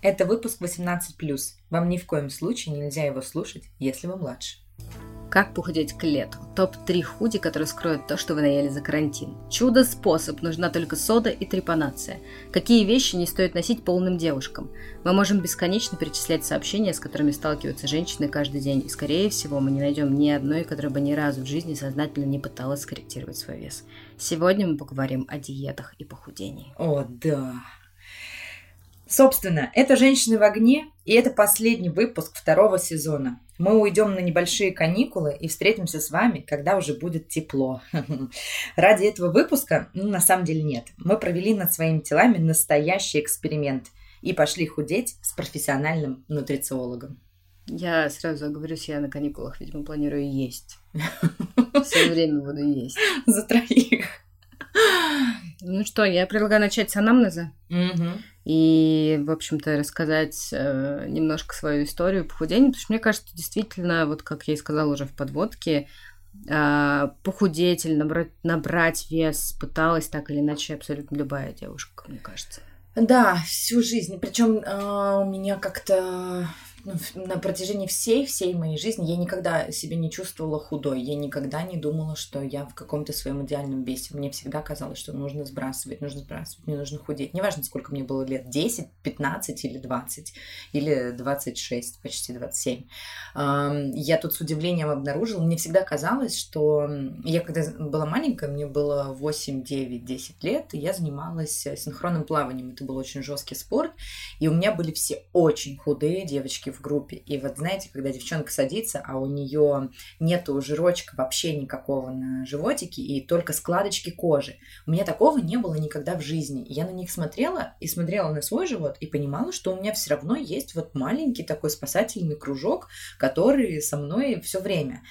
Это выпуск 18+. Вам ни в коем случае нельзя его слушать, если вы младше. Как похудеть к лету? Топ-3 худи, которые скроют то, что вы наели за карантин. Чудо-способ, нужна только сода и трепанация. Какие вещи не стоит носить полным девушкам? Мы можем бесконечно перечислять сообщения, с которыми сталкиваются женщины каждый день, и скорее всего мы не найдем ни одной, которая бы ни разу в жизни сознательно не пыталась скорректировать свой вес. Сегодня мы поговорим о диетах и похудении. О, да. Собственно, это «Женщины в огне», и это последний выпуск второго сезона. Мы уйдем на небольшие каникулы и встретимся с вами, когда уже будет тепло. Ради этого выпуска, ну, на самом деле нет. Мы провели над своими телами настоящий эксперимент и пошли худеть с профессиональным нутрициологом. Я сразу оговорюсь, я на каникулах, видимо, планирую есть. Все время буду есть. За троих. Ну что, я предлагаю начать с анамнеза. Угу. И, в общем-то, рассказать э, немножко свою историю похудения, потому что мне кажется, действительно, вот как я и сказала уже в подводке, э, похудеть или набрать, набрать вес пыталась так или иначе абсолютно любая девушка, мне кажется. Да, всю жизнь. Причем э, у меня как-то на протяжении всей, всей моей жизни я никогда себя не чувствовала худой. Я никогда не думала, что я в каком-то своем идеальном весе. Мне всегда казалось, что нужно сбрасывать, нужно сбрасывать, мне нужно худеть. Неважно, сколько мне было лет, 10, 15 или 20, или 26, почти 27. Я тут с удивлением обнаружила, мне всегда казалось, что я когда была маленькая, мне было 8, 9, 10 лет, и я занималась синхронным плаванием. Это был очень жесткий спорт, и у меня были все очень худые девочки в группе. И вот знаете, когда девчонка садится, а у нее нету жирочка вообще никакого на животике и только складочки кожи. У меня такого не было никогда в жизни. Я на них смотрела и смотрела на свой живот и понимала, что у меня все равно есть вот маленький такой спасательный кружок, который со мной все время.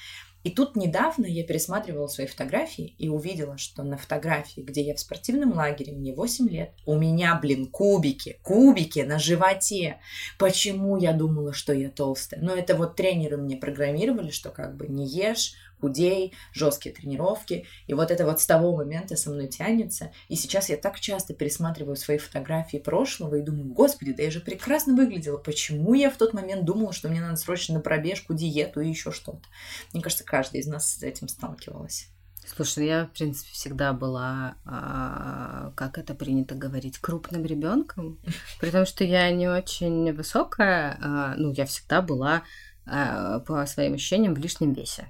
И тут недавно я пересматривала свои фотографии и увидела, что на фотографии, где я в спортивном лагере, мне 8 лет, у меня, блин, кубики, кубики на животе. Почему я думала, что я толстая? Но это вот тренеры мне программировали, что как бы не ешь, худей, жесткие тренировки. И вот это вот с того момента со мной тянется. И сейчас я так часто пересматриваю свои фотографии прошлого и думаю, господи, да я же прекрасно выглядела. Почему я в тот момент думала, что мне надо срочно на пробежку, диету и еще что-то? Мне кажется, каждый из нас с этим сталкивалась. Слушай, я, в принципе, всегда была, а, как это принято говорить, крупным ребенком. При том, что я не очень высокая, а, ну, я всегда была а, по своим ощущениям в лишнем весе.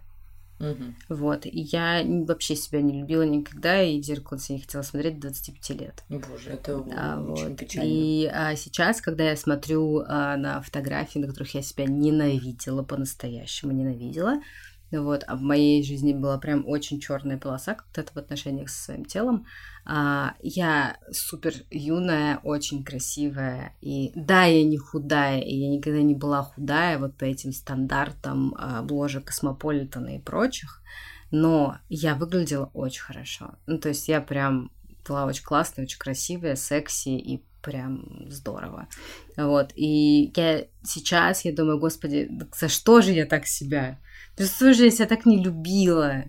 Угу. Вот. И я вообще себя не любила никогда, и в зеркало не хотела смотреть до 25 лет. Боже, это да, очень вот. печально. И а, сейчас, когда я смотрю а, на фотографии, на которых я себя ненавидела, по-настоящему ненавидела, вот, а в моей жизни была прям очень черная полоса как-то в отношениях со своим телом. А, я супер юная, очень красивая. И да, я не худая, и я никогда не была худая вот по этим стандартам а, бложек Космополитена и прочих. Но я выглядела очень хорошо. Ну, то есть я прям была очень классная, очень красивая, секси и прям здорово. Вот. И я сейчас, я думаю, господи, за что же я так себя? Что же я себя так не любила?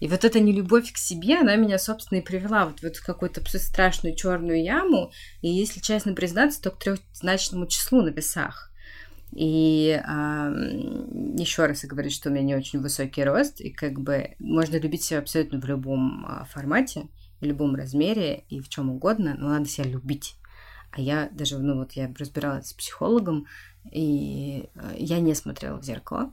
И вот эта нелюбовь к себе, она меня, собственно, и привела вот в эту какую-то страшную черную яму. И, если честно признаться, то к трехзначному числу на весах. И э, еще раз я говорю, что у меня не очень высокий рост, и как бы можно любить себя абсолютно в любом э, формате, в любом размере и в чем угодно, но надо себя любить. А я даже, ну вот я разбиралась с психологом, и э, я не смотрела в зеркало,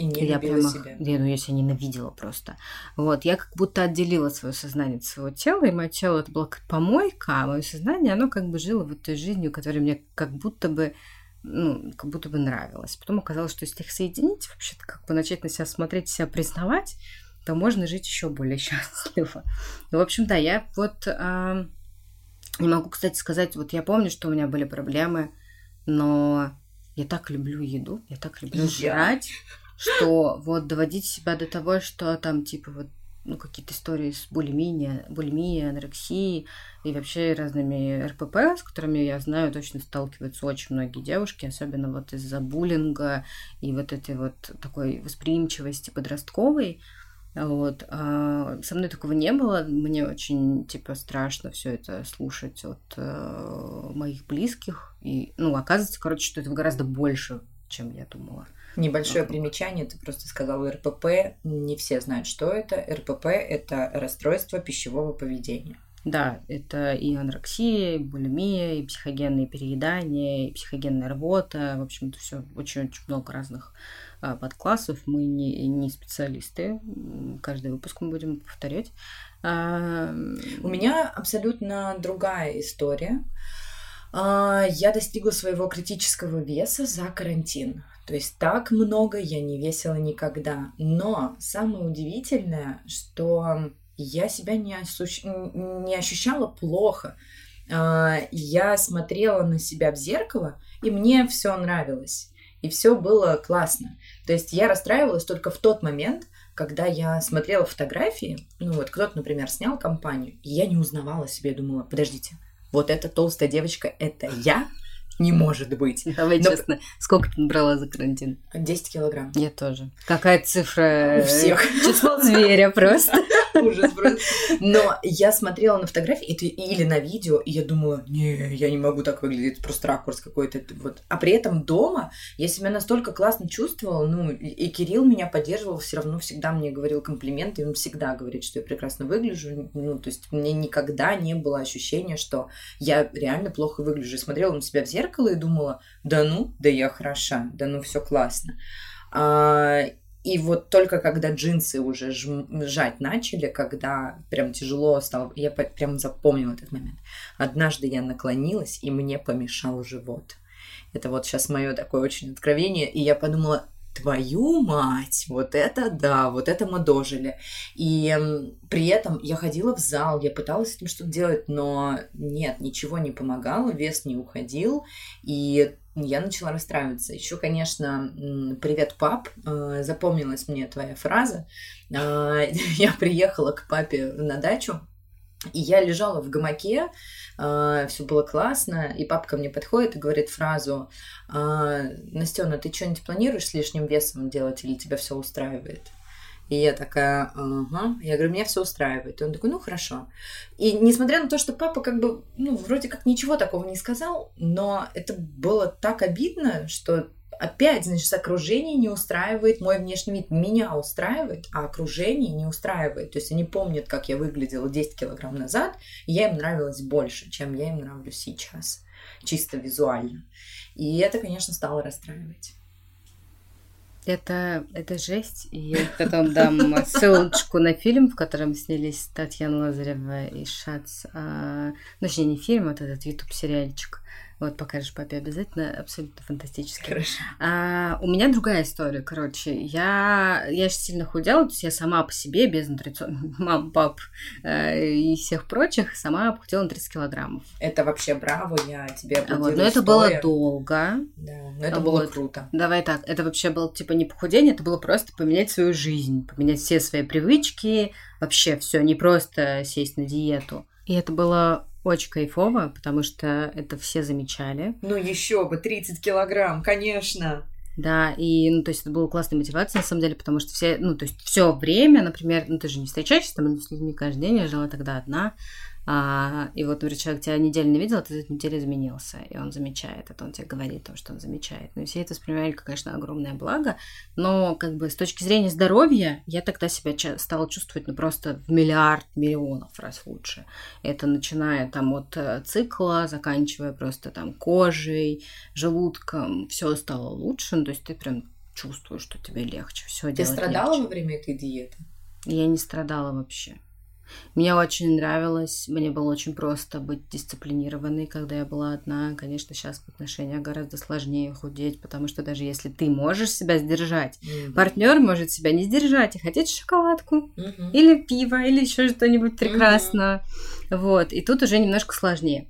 и не я любила прямо, себя. Я, ну, я себя ненавидела просто. Вот, я как будто отделила свое сознание от своего тела, и мое тело это была как помойка, а мое сознание, оно как бы жило вот той жизнью, которая мне как будто бы ну, как будто бы нравилось. Потом оказалось, что если их соединить, вообще-то как бы начать на себя смотреть, себя признавать, то можно жить еще более счастливо. Ну, в общем, да, я вот э, не могу, кстати, сказать, вот я помню, что у меня были проблемы, но я так люблю еду, я так люблю Я. жрать, что вот доводить себя до того, что там типа вот ну, какие-то истории с булимией, булимией, анорексией и вообще разными РПП, с которыми я знаю, точно сталкиваются очень многие девушки, особенно вот из-за буллинга и вот этой вот такой восприимчивости подростковой. Вот. А со мной такого не было. Мне очень, типа, страшно все это слушать от э, моих близких. И, ну, оказывается, короче, что это гораздо больше, чем я думала. Небольшое примечание, ты просто сказала РПП. Не все знают, что это. РПП – это расстройство пищевого поведения. Да, это и анорексия, и булимия, и психогенные переедания, и психогенная работа. В общем, это все очень-очень много разных а, подклассов. Мы не, не специалисты. Каждый выпуск мы будем повторять. А... У меня абсолютно другая история. А, я достигла своего критического веса за карантин. То есть так много я не весила никогда. Но самое удивительное, что я себя не, осущ... не ощущала плохо. А, я смотрела на себя в зеркало, и мне все нравилось. И все было классно. То есть я расстраивалась только в тот момент, когда я смотрела фотографии, ну вот кто-то, например, снял компанию, и я не узнавала себе, думала, подождите, вот эта толстая девочка, это я? Не может быть. Давай Но... честно, сколько ты набрала за карантин? 10 килограмм. Я тоже. Какая цифра? У всех. Число зверя просто. Ужас просто. Но я смотрела на фотографии или на видео, и я думала, не, я не могу так выглядеть, просто ракурс какой-то. Вот. А при этом дома я себя настолько классно чувствовала, ну, и Кирилл меня поддерживал, все равно всегда мне говорил комплименты, он всегда говорит, что я прекрасно выгляжу. Ну, то есть мне никогда не было ощущения, что я реально плохо выгляжу. Я смотрела на себя в зеркало и думала, да ну, да я хороша, да ну, все классно. А, и вот только когда джинсы уже жать начали, когда прям тяжело стало, я прям запомнила этот момент. Однажды я наклонилась, и мне помешал живот. Это вот сейчас мое такое очень откровение. И я подумала, твою мать, вот это да, вот это мы дожили. И при этом я ходила в зал, я пыталась с этим что-то делать, но нет, ничего не помогало, вес не уходил, и я начала расстраиваться. Еще, конечно, привет, пап, э, запомнилась мне твоя фраза. Э, я приехала к папе на дачу, и я лежала в гамаке, э, все было классно, и папа ко мне подходит и говорит фразу, Настена, ты что-нибудь планируешь с лишним весом делать или тебя все устраивает? И я такая, ага. Я говорю, меня все устраивает. И он такой, ну хорошо. И несмотря на то, что папа как бы, ну, вроде как ничего такого не сказал, но это было так обидно, что опять, значит, окружение не устраивает мой внешний вид. Меня устраивает, а окружение не устраивает. То есть они помнят, как я выглядела 10 килограмм назад, и я им нравилась больше, чем я им нравлюсь сейчас. Чисто визуально. И это, конечно, стало расстраивать. Это, это жесть. И я потом дам ссылочку на фильм, в котором снялись Татьяна Лазарева и Шац. А, ну, точнее, не фильм, а этот YouTube-сериальчик. Вот, покажешь папе обязательно, абсолютно фантастически. Хорошо. А, у меня другая история, короче. Я, я же сильно худела, то есть я сама по себе, без нутрицион... мам, пап э, и всех прочих, сама похудела на 30 килограммов. Это вообще браво, я тебе аплодирую. Вот, но это было долго. Да, но это вот. было круто. Давай так, это вообще было типа не похудение, это было просто поменять свою жизнь, поменять все свои привычки, вообще все, не просто сесть на диету. И это было очень кайфово, потому что это все замечали. Ну еще бы, 30 килограмм, конечно. Да, и, ну, то есть это была классная мотивация, на самом деле, потому что все, ну, то есть все время, например, ну, ты же не встречаешься там с людьми каждый день, я жила тогда одна, а, и вот, например, человек тебя неделю не видел, а ты за неделю изменился, и он замечает это, он тебе говорит то, что он замечает. Ну, и все это воспринимали, конечно, огромное благо, но как бы с точки зрения здоровья я тогда себя стала чувствовать, ну, просто в миллиард миллионов раз лучше. Это начиная там от э, цикла, заканчивая просто там кожей, желудком, все стало лучше, ну, то есть ты прям чувствуешь, что тебе легче, все делать Ты страдала легче. во время этой диеты? Я не страдала вообще. Мне очень нравилось, мне было очень просто быть дисциплинированной, когда я была одна. Конечно, сейчас в отношениях гораздо сложнее худеть, потому что даже если ты можешь себя сдержать, mm-hmm. партнер может себя не сдержать и хотеть шоколадку mm-hmm. или пиво или еще что-нибудь прекрасное. Mm-hmm. Вот, и тут уже немножко сложнее.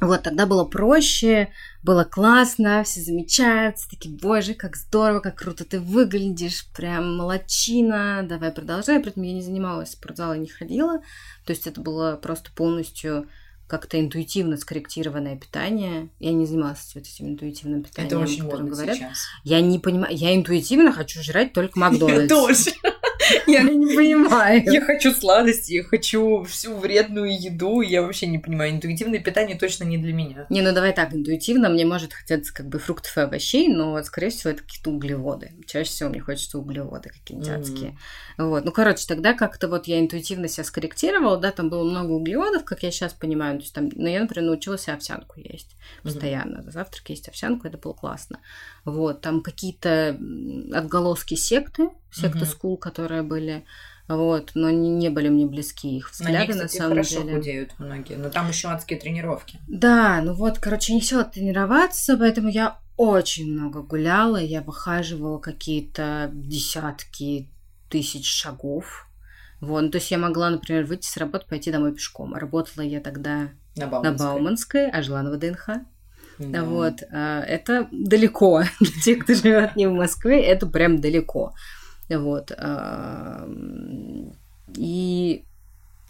Вот, тогда было проще, было классно, все замечают, все такие, боже, как здорово, как круто ты выглядишь, прям молочина, давай продолжай. При этом я не занималась спортзалом, не ходила, то есть это было просто полностью как-то интуитивно скорректированное питание. Я не занималась вот этим интуитивным питанием. Это очень модно говорят. сейчас. Я не понимаю, я интуитивно хочу жрать только Макдональдс. Я тоже. Я не понимаю. Я хочу сладости, я хочу всю вредную еду, я вообще не понимаю. Интуитивное питание точно не для меня. Не, ну давай так, интуитивно мне может хотеться как бы фруктов и овощей, но, скорее всего, это какие-то углеводы. Чаще всего мне хочется углеводы какие-нибудь адские. Вот. Ну, короче, тогда как-то вот я интуитивно себя скорректировала, да, там было много углеводов, как я сейчас понимаю. То есть там, ну, я, например, научилась овсянку есть постоянно. Завтрак есть овсянку, это было классно. Вот, там какие-то отголоски секты, секты mm-hmm. скул, которые были. Вот, но не, не были мне близки их взгляды, на, них, кстати, на самом хорошо деле. худеют многие, но там еще адские тренировки. Да, ну вот, короче, не все тренироваться, поэтому я очень много гуляла, я выхаживала какие-то десятки тысяч шагов. Вот, ну, то есть я могла, например, выйти с работы, пойти домой пешком. Работала я тогда на Бауманской, на Бауманской а жила на ВДНХ. Да. Вот, а, это далеко. Для тех, кто живет не в Москве, это прям далеко. Вот. И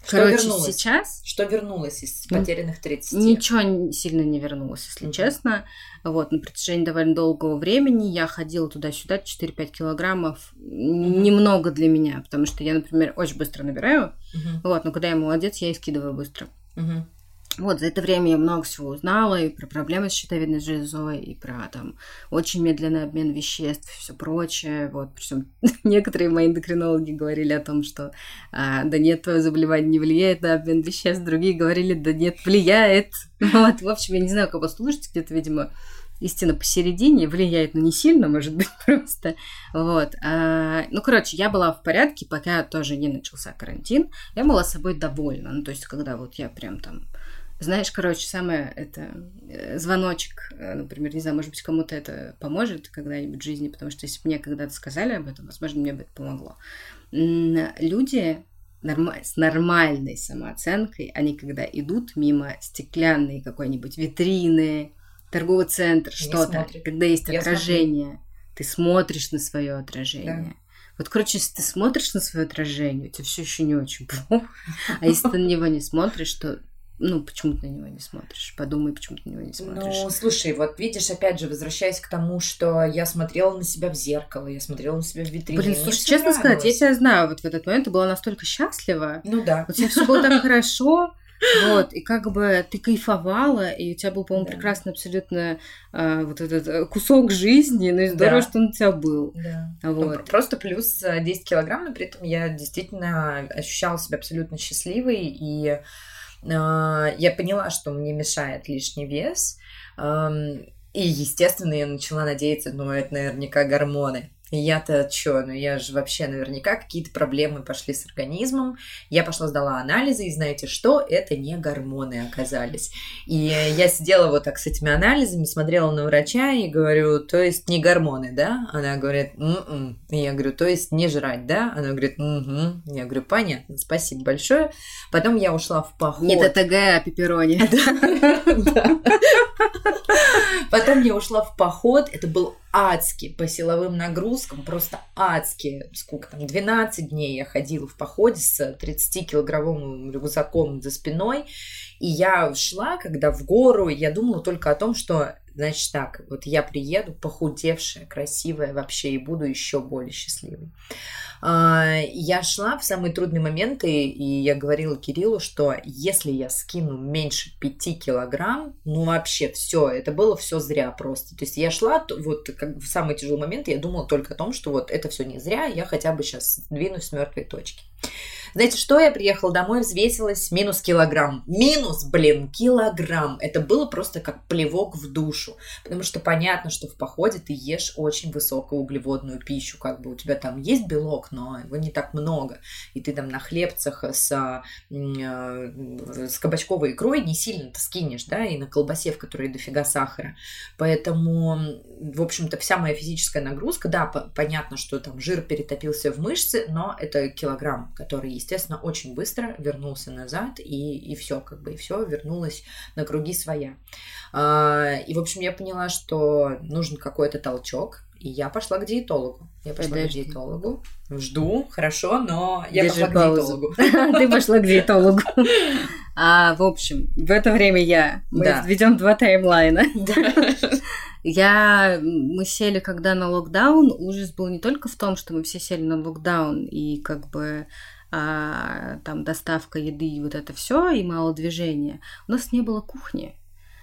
что Короче, вернулось? сейчас... Что вернулось из потерянных 30? Ничего сильно не вернулось, если mm-hmm. честно. Вот, на протяжении довольно долгого времени я ходила туда-сюда 4-5 килограммов. Mm-hmm. Немного для меня, потому что я, например, очень быстро набираю. Mm-hmm. Вот, но когда я молодец, я и скидываю быстро. Mm-hmm. Вот, за это время я много всего узнала и про проблемы с щитовидной железой, и про там очень медленный обмен веществ и все прочее. Вот, причем некоторые мои эндокринологи говорили о том, что а, да нет, твое заболевание не влияет на обмен веществ, другие говорили, да нет, влияет. Вот, в общем, я не знаю, кого слушать, где-то, видимо, истина посередине, влияет, но не сильно, может быть, просто. Вот. А, ну, короче, я была в порядке, пока тоже не начался карантин. Я была собой довольна. Ну, то есть, когда вот я прям там знаешь, короче, самое это э, звоночек, э, например, не знаю, может быть, кому-то это поможет когда-нибудь в жизни, потому что если бы мне когда-то сказали об этом, возможно, мне бы это помогло. Люди с нормальной самооценкой, они когда идут мимо стеклянной какой-нибудь витрины, торговый центр, что-то, когда есть Я отражение, смотрю. ты смотришь на свое отражение. Да. Вот, короче, если ты смотришь на свое отражение, у тебя все еще не очень плохо. А если ты на него не смотришь, то ну, почему ты на него не смотришь? Подумай, почему ты на него не смотришь. Ну, слушай, вот видишь, опять же, возвращаясь к тому, что я смотрела на себя в зеркало, я смотрела на себя в витрине. Блин, слушай, честно нравилось. сказать, я тебя знаю, вот в этот момент ты была настолько счастлива. Ну да. У тебя все было так хорошо. Вот, и как бы ты кайфовала, и у тебя был, по-моему, да. прекрасный абсолютно а, вот этот э, кусок жизни, ну и здорово, да. что он у тебя был. Да. Вот. Ну, просто плюс 10 э, килограмм, но при этом я действительно ощущала себя абсолютно счастливой, и я поняла, что мне мешает лишний вес. И, естественно, я начала надеяться, ну, это наверняка гормоны. Я-то чё, ну я же вообще наверняка какие-то проблемы пошли с организмом. Я пошла сдала анализы, и знаете что? Это не гормоны оказались. И я сидела вот так с этими анализами, смотрела на врача и говорю, то есть не гормоны, да? Она говорит, м-м. И я говорю, то есть не жрать, да? Она говорит, угу. Я говорю, понятно, спасибо большое. Потом я ушла в поход. Не ТТГ, а пепперони. Потом я ушла в поход, это был адски по силовым нагрузкам, просто адски. Сколько там, 12 дней я ходила в походе с 30-килограммовым рюкзаком за спиной. И я шла, когда в гору, я думала только о том, что Значит так, вот я приеду похудевшая, красивая вообще и буду еще более счастливой. А, я шла в самые трудные моменты, и я говорила Кириллу, что если я скину меньше 5 килограмм, ну вообще все, это было все зря просто. То есть я шла, вот как в самый тяжелый момент, я думала только о том, что вот это все не зря, я хотя бы сейчас двинусь с мертвой точки. Знаете, что я приехала домой, взвесилась, минус килограмм. Минус, блин, килограмм. Это было просто как плевок в душу. Потому что понятно, что в походе ты ешь очень высокоуглеводную пищу. Как бы у тебя там есть белок, но его не так много. И ты там на хлебцах с, э, с кабачковой икрой не сильно-то скинешь, да, и на колбасе, в которой дофига сахара. Поэтому, в общем-то, вся моя физическая нагрузка, да, понятно, что там жир перетопился в мышцы, но это килограмм, который естественно, очень быстро вернулся назад, и, и все, как бы, и все вернулось на круги своя. А, и, в общем, я поняла, что нужен какой-то толчок, и я пошла к диетологу. Я пошла Подожди. к диетологу. Жду, хорошо, но я Держи пошла паузу. к диетологу. Ты пошла к диетологу. А, в общем, в это время я. Мы ведем два таймлайна. Я... Мы сели, когда на локдаун, ужас был не только в том, что мы все сели на локдаун, и как бы а, там доставка еды и вот это все, и мало движения. У нас не было кухни.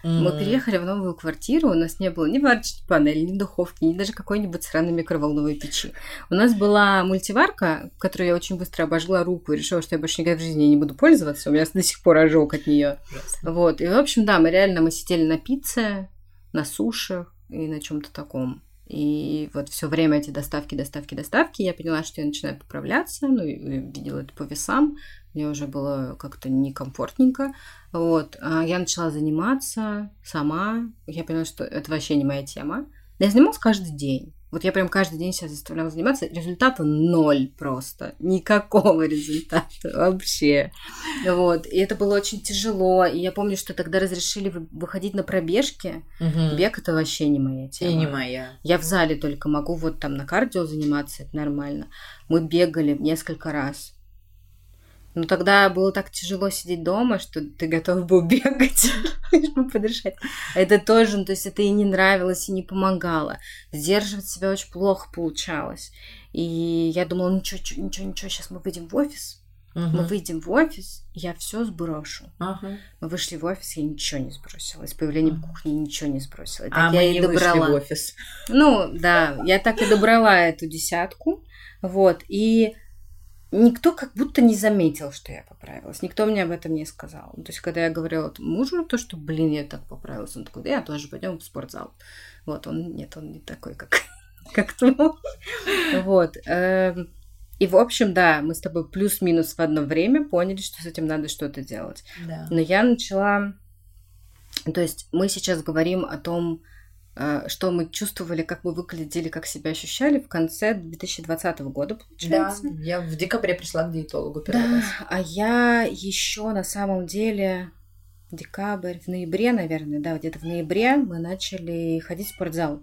Mm. Мы переехали в новую квартиру, у нас не было ни варочной панели, ни духовки, ни даже какой-нибудь сраной микроволновой печи. У нас была мультиварка, которую я очень быстро обожгла руку и решила, что я больше никогда в жизни не буду пользоваться. У меня до сих пор ожог от нее. Вот. И, в общем, да, мы реально мы сидели на пицце, на суше и на чем-то таком. И вот все время эти доставки, доставки, доставки, я поняла, что я начинаю поправляться, ну, и видела это по весам, мне уже было как-то некомфортненько. Вот. А я начала заниматься сама. Я поняла, что это вообще не моя тема. Я занималась каждый день. Вот я прям каждый день себя заставляла заниматься. Результата ноль просто. Никакого результата вообще. Вот. И это было очень тяжело. И я помню, что тогда разрешили выходить на пробежки. Угу. Бег это вообще не моя тема. И не моя. Я в зале только могу вот там на кардио заниматься, это нормально. Мы бегали несколько раз. Ну, тогда было так тяжело сидеть дома, что ты готов был бегать, чтобы подышать. Это тоже, ну, то есть это и не нравилось, и не помогало. Сдерживать себя очень плохо получалось. И я думала, «Ну, ничего, ничего, ничего, сейчас мы выйдем в офис, Угу. Мы выйдем в офис, я все сброшу. Ага. Мы вышли в офис, я ничего не сбросила. С появлением ага. кухни ничего не сбросила. Так а я мы и добрала. вышли в офис. Ну, да, я так и добрала эту десятку. Вот. И никто как будто не заметил, что я поправилась. Никто мне об этом не сказал. То есть, когда я говорила мужу то, что, блин, я так поправилась, он такой, да, я тоже пойдем в спортзал. Вот, он, нет, он не такой, как, как ты. Вот. Эм, и, в общем, да, мы с тобой плюс-минус в одно время поняли, что с этим надо что-то делать. Да. Но я начала... То есть мы сейчас говорим о том, что мы чувствовали, как мы выглядели, как себя ощущали в конце 2020 года, получается. Да, я в декабре пришла к диетологу первый да, раз. А я еще на самом деле декабрь, в ноябре, наверное, да, где-то в ноябре мы начали ходить в спортзал.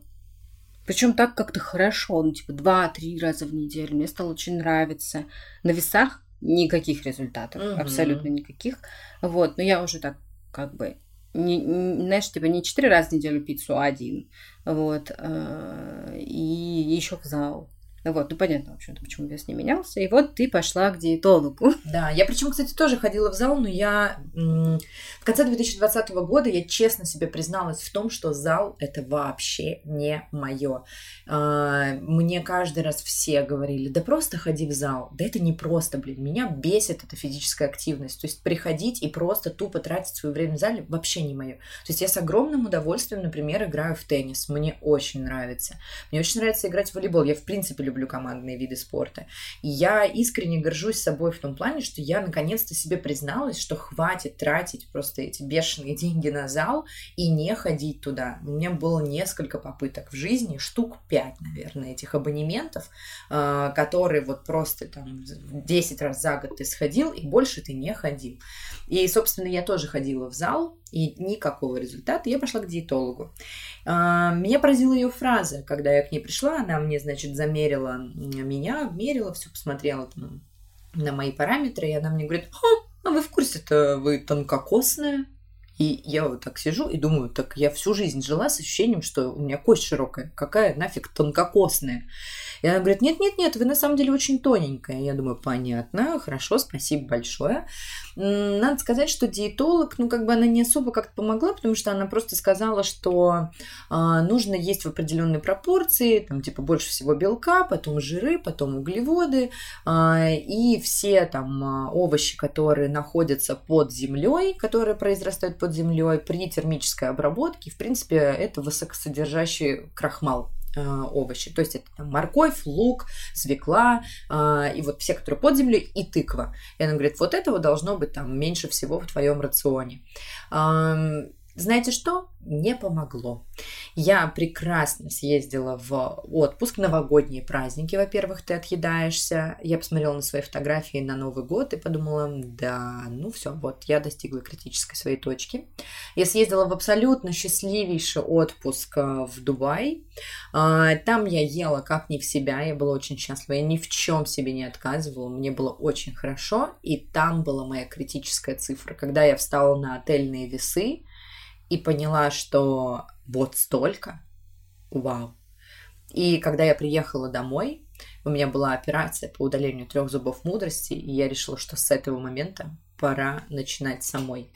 Причем так как-то хорошо, ну, типа, два-три раза в неделю. Мне стало очень нравиться. На весах никаких результатов, угу. абсолютно никаких. Вот, но я уже так как бы не, знаешь, типа не четыре раза в неделю пиццу, а один. Вот. Э, и еще в зал. Вот, ну понятно, в общем-то, почему вес не менялся. И вот ты пошла к диетологу. Да, я причем, кстати, тоже ходила в зал, но я в конце 2020 года я честно себе призналась в том, что зал это вообще не мое. А, мне каждый раз все говорили, да просто ходи в зал. Да это не просто, блин, меня бесит эта физическая активность. То есть приходить и просто тупо тратить свое время в зале вообще не мое. То есть я с огромным удовольствием, например, играю в теннис. Мне очень нравится. Мне очень нравится играть в волейбол. Я, в принципе, люблю командные виды спорта. И я искренне горжусь собой в том плане, что я наконец-то себе призналась, что хватит тратить просто эти бешеные деньги на зал и не ходить туда. У меня было несколько попыток в жизни, штук 5, наверное, этих абонементов, а, которые вот просто там 10 раз за год ты сходил, и больше ты не ходил. И, собственно, я тоже ходила в зал, и никакого результата. Я пошла к диетологу. А, меня поразила ее фраза, когда я к ней пришла. Она мне, значит, замерила меня, мерила, все посмотрела там, на мои параметры, и она мне говорит, а вы в курсе-то, вы тонкокосная? И я вот так сижу и думаю, так я всю жизнь жила с ощущением, что у меня кость широкая. Какая нафиг тонкокосная? И она говорит, нет-нет-нет, вы на самом деле очень тоненькая. Я думаю, понятно, хорошо, спасибо большое. Надо сказать, что диетолог, ну, как бы она не особо как-то помогла, потому что она просто сказала, что э, нужно есть в определенной пропорции, там, типа, больше всего белка, потом жиры, потом углеводы, э, и все там э, овощи, которые находятся под землей, которые произрастают под землей при термической обработке, в принципе, это высокосодержащий крахмал. А, овощи. То есть это там, морковь, лук, свекла э, и вот все, которые под землей, и тыква. И она говорит, вот этого должно быть там меньше всего в твоем рационе. Э, знаете что? Не помогло. Я прекрасно съездила в отпуск, новогодние праздники, во-первых, ты отъедаешься. Я посмотрела на свои фотографии на Новый год и подумала, да, ну все, вот я достигла критической своей точки. Я съездила в абсолютно счастливейший отпуск э, в Дубай. А, там я ела как не в себя, я была очень счастлива, я ни в чем себе не отказывала, мне было очень хорошо, и там была моя критическая цифра. Когда я встала на отельные весы, и поняла, что вот столько, Вау. И когда я приехала домой, у меня была операция по удалению трех зубов мудрости, и я решила, что с этого момента пора начинать самой.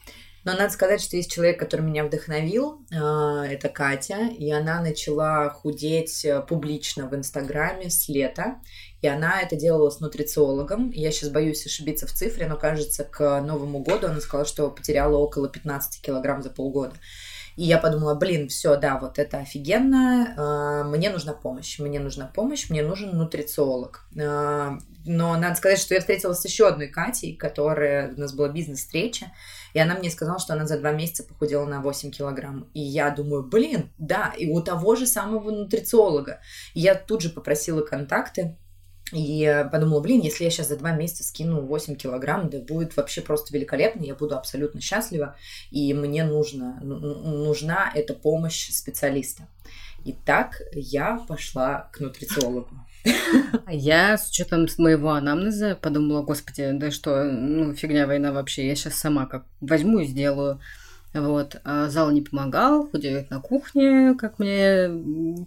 Но надо сказать, что есть человек, который меня вдохновил, а, это Катя, и она начала худеть э, публично в Инстаграме с лета, и она это делала с нутрициологом. Я сейчас боюсь ошибиться в цифре, но кажется, к Новому году она сказала, что потеряла около 15 килограмм за полгода. И я подумала, блин, все, да, вот это офигенно, а, мне нужна помощь, мне нужна помощь, мне нужен нутрициолог. А, но надо сказать, что я встретилась с еще одной Катей, которая, у нас была бизнес-встреча, и она мне сказала, что она за два месяца похудела на 8 килограмм. И я думаю, блин, да, и у того же самого нутрициолога. И я тут же попросила контакты, и подумала, блин, если я сейчас за два месяца скину 8 килограмм, да будет вообще просто великолепно, я буду абсолютно счастлива, и мне нужно, нужна эта помощь специалиста. И так я пошла к нутрициологу. Я с учетом моего анамнеза подумала, господи, да что, ну фигня война вообще, я сейчас сама как возьму и сделаю. Вот. А зал не помогал, худеет на кухне, как мне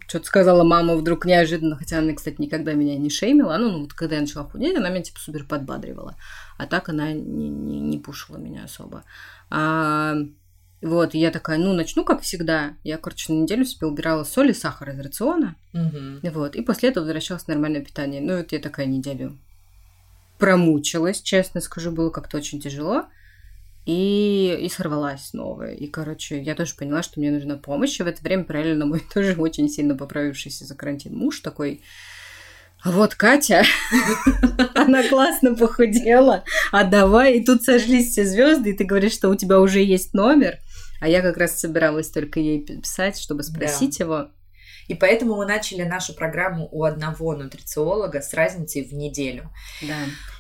что-то сказала мама вдруг неожиданно, хотя она, кстати, никогда меня не шеймила. Ну, ну вот когда я начала худеть, она меня типа супер подбадривала. А так она не, не, не пушила меня особо. А, вот, и я такая, ну, начну как всегда. Я, короче, на неделю себе убирала соль и сахар из рациона. Угу. Вот, и после этого возвращалась в нормальное питание. Ну, вот я такая неделю промучилась, честно скажу, было как-то очень тяжело и, и сорвалась снова. И, короче, я тоже поняла, что мне нужна помощь. И в это время параллельно мой тоже очень сильно поправившийся за карантин муж такой... А вот Катя, она классно похудела, а давай, и тут сошлись все звезды, и ты говоришь, что у тебя уже есть номер, а я как раз собиралась только ей писать, чтобы спросить да. его. И поэтому мы начали нашу программу у одного нутрициолога с разницей в неделю. Да.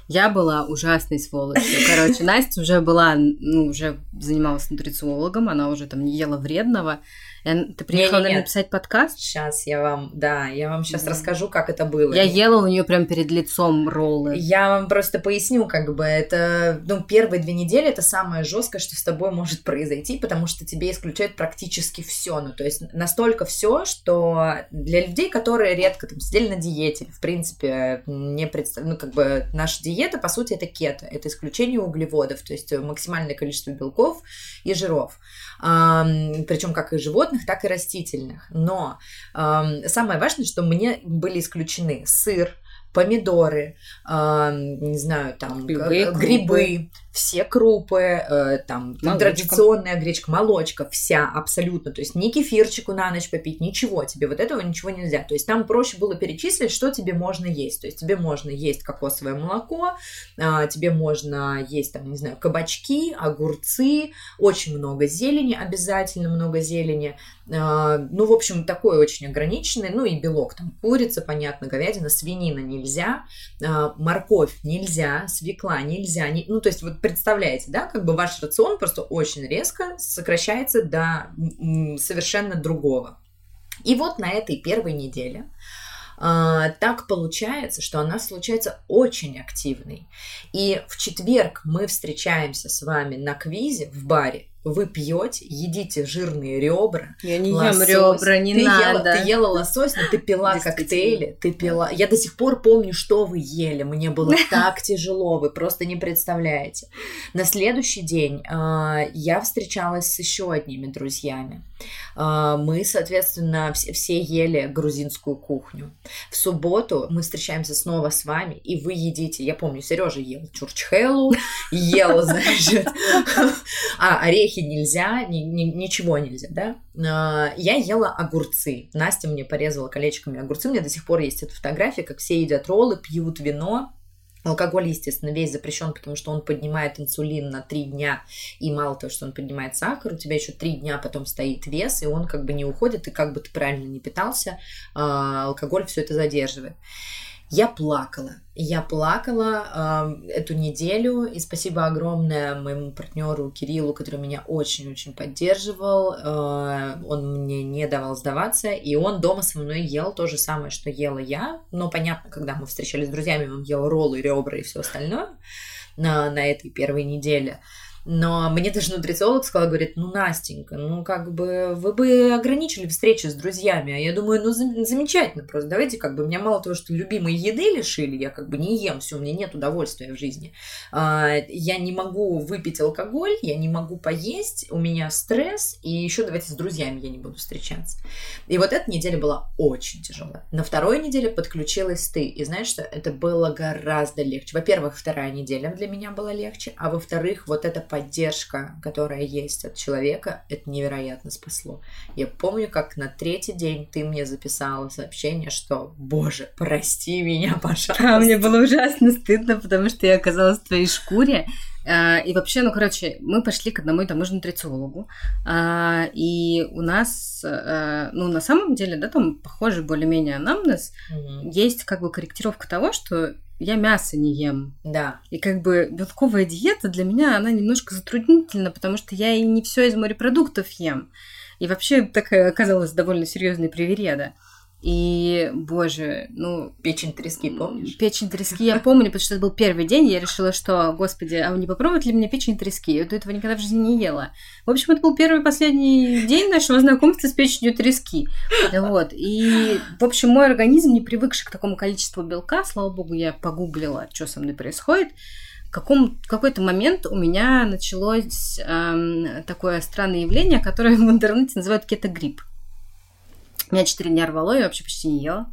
Я была ужасной сволочью. Короче, Настя уже была, ну, уже занималась нутрициологом, она уже там не ела вредного. Ты приехала, наверное, писать подкаст? Сейчас я вам, да, я вам сейчас да. расскажу, как это было. Я ела у нее прям перед лицом роллы. Я вам просто поясню, как бы это, ну, первые две недели это самое жесткое, что с тобой может произойти, потому что тебе исключают практически все. Ну, то есть настолько все, что для людей, которые редко там сидели на диете, в принципе, не представ... ну, как бы наша диета, по сути, это кето, это исключение углеводов, то есть максимальное количество белков и жиров причем как и животных, так и растительных. Но самое важное, что мне были исключены сыр, помидоры, не знаю, там грибы, грибы все крупы, э, там, там традиционная гречка, молочка, вся абсолютно. То есть ни кефирчику на ночь попить, ничего. Тебе вот этого ничего нельзя. То есть там проще было перечислить, что тебе можно есть. То есть тебе можно есть кокосовое молоко, э, тебе можно есть, там, не знаю, кабачки, огурцы, очень много зелени, обязательно много зелени. Э, ну, в общем, такой очень ограниченный. Ну и белок, там, курица, понятно, говядина, свинина нельзя, э, морковь нельзя, свекла нельзя. Не, ну, то есть вот представляете, да, как бы ваш рацион просто очень резко сокращается до совершенно другого. И вот на этой первой неделе а, так получается, что она случается очень активной. И в четверг мы встречаемся с вами на квизе в баре вы пьете, едите жирные ребра. Я не лосось. ем ребра, не ты надо. Ела, ты ела лосось, но ты пила коктейли, ты пила. Я до сих пор помню, что вы ели. Мне было так тяжело, вы просто не представляете. На следующий день э, я встречалась с еще одними друзьями. Э, мы, соответственно, все, ели грузинскую кухню. В субботу мы встречаемся снова с вами, и вы едите. Я помню, Сережа ел чурчхелу, ел, знаешь, а орехи орехи нельзя, ни, ни, ничего нельзя, да. А, я ела огурцы. Настя мне порезала колечками огурцы. У меня до сих пор есть эта фотография, как все едят роллы, пьют вино. Алкоголь, естественно, весь запрещен, потому что он поднимает инсулин на три дня, и мало того, что он поднимает сахар, у тебя еще три дня потом стоит вес, и он как бы не уходит, и как бы ты правильно не питался, а, алкоголь все это задерживает. Я плакала. Я плакала э, эту неделю, и спасибо огромное моему партнеру Кириллу, который меня очень-очень поддерживал. Э, он мне не давал сдаваться, и он дома со мной ел то же самое, что ела я. Но понятно, когда мы встречались с друзьями, он ел роллы, ребра и все остальное на, на этой первой неделе. Но мне даже нутрициолог сказал, говорит, ну, Настенька, ну, как бы вы бы ограничили встречи с друзьями. А я думаю, ну, замечательно просто. Давайте, как бы, меня мало того, что любимой еды лишили, я как бы не ем, все, меня нет удовольствия в жизни. А, я не могу выпить алкоголь, я не могу поесть, у меня стресс, и еще давайте с друзьями я не буду встречаться. И вот эта неделя была очень тяжелая. На второй неделе подключилась ты, и знаешь что, это было гораздо легче. Во-первых, вторая неделя для меня была легче, а во-вторых, вот эта поддержка, которая есть от человека, это невероятно спасло. Я помню, как на третий день ты мне записала сообщение, что, боже, прости меня, пожалуйста. А мне было ужасно стыдно, потому что я оказалась в твоей шкуре, и вообще, ну, короче, мы пошли к одному и тому же нутрициологу. А, и у нас, э, ну, на самом деле, да, там похожий более-менее анамнез. Угу. Есть как бы корректировка того, что я мясо не ем. Да. И как бы белковая диета для меня, она немножко затруднительна, потому что я и не все из морепродуктов ем. И вообще такая оказалась довольно серьезная привереда. И, боже, ну... Печень трески, помнишь? Печень трески я помню, потому что это был первый день, я решила, что, господи, а не попробовать ли мне печень трески? Я до этого никогда в жизни не ела. В общем, это был первый и последний день нашего знакомства с печенью трески. Вот. И, в общем, мой организм, не привыкший к такому количеству белка, слава богу, я погуглила, что со мной происходит, в, каком, в какой-то момент у меня началось эм, такое странное явление, которое в интернете называют кетогрипп. Меня четыре дня рвало, я вообще почти не ела.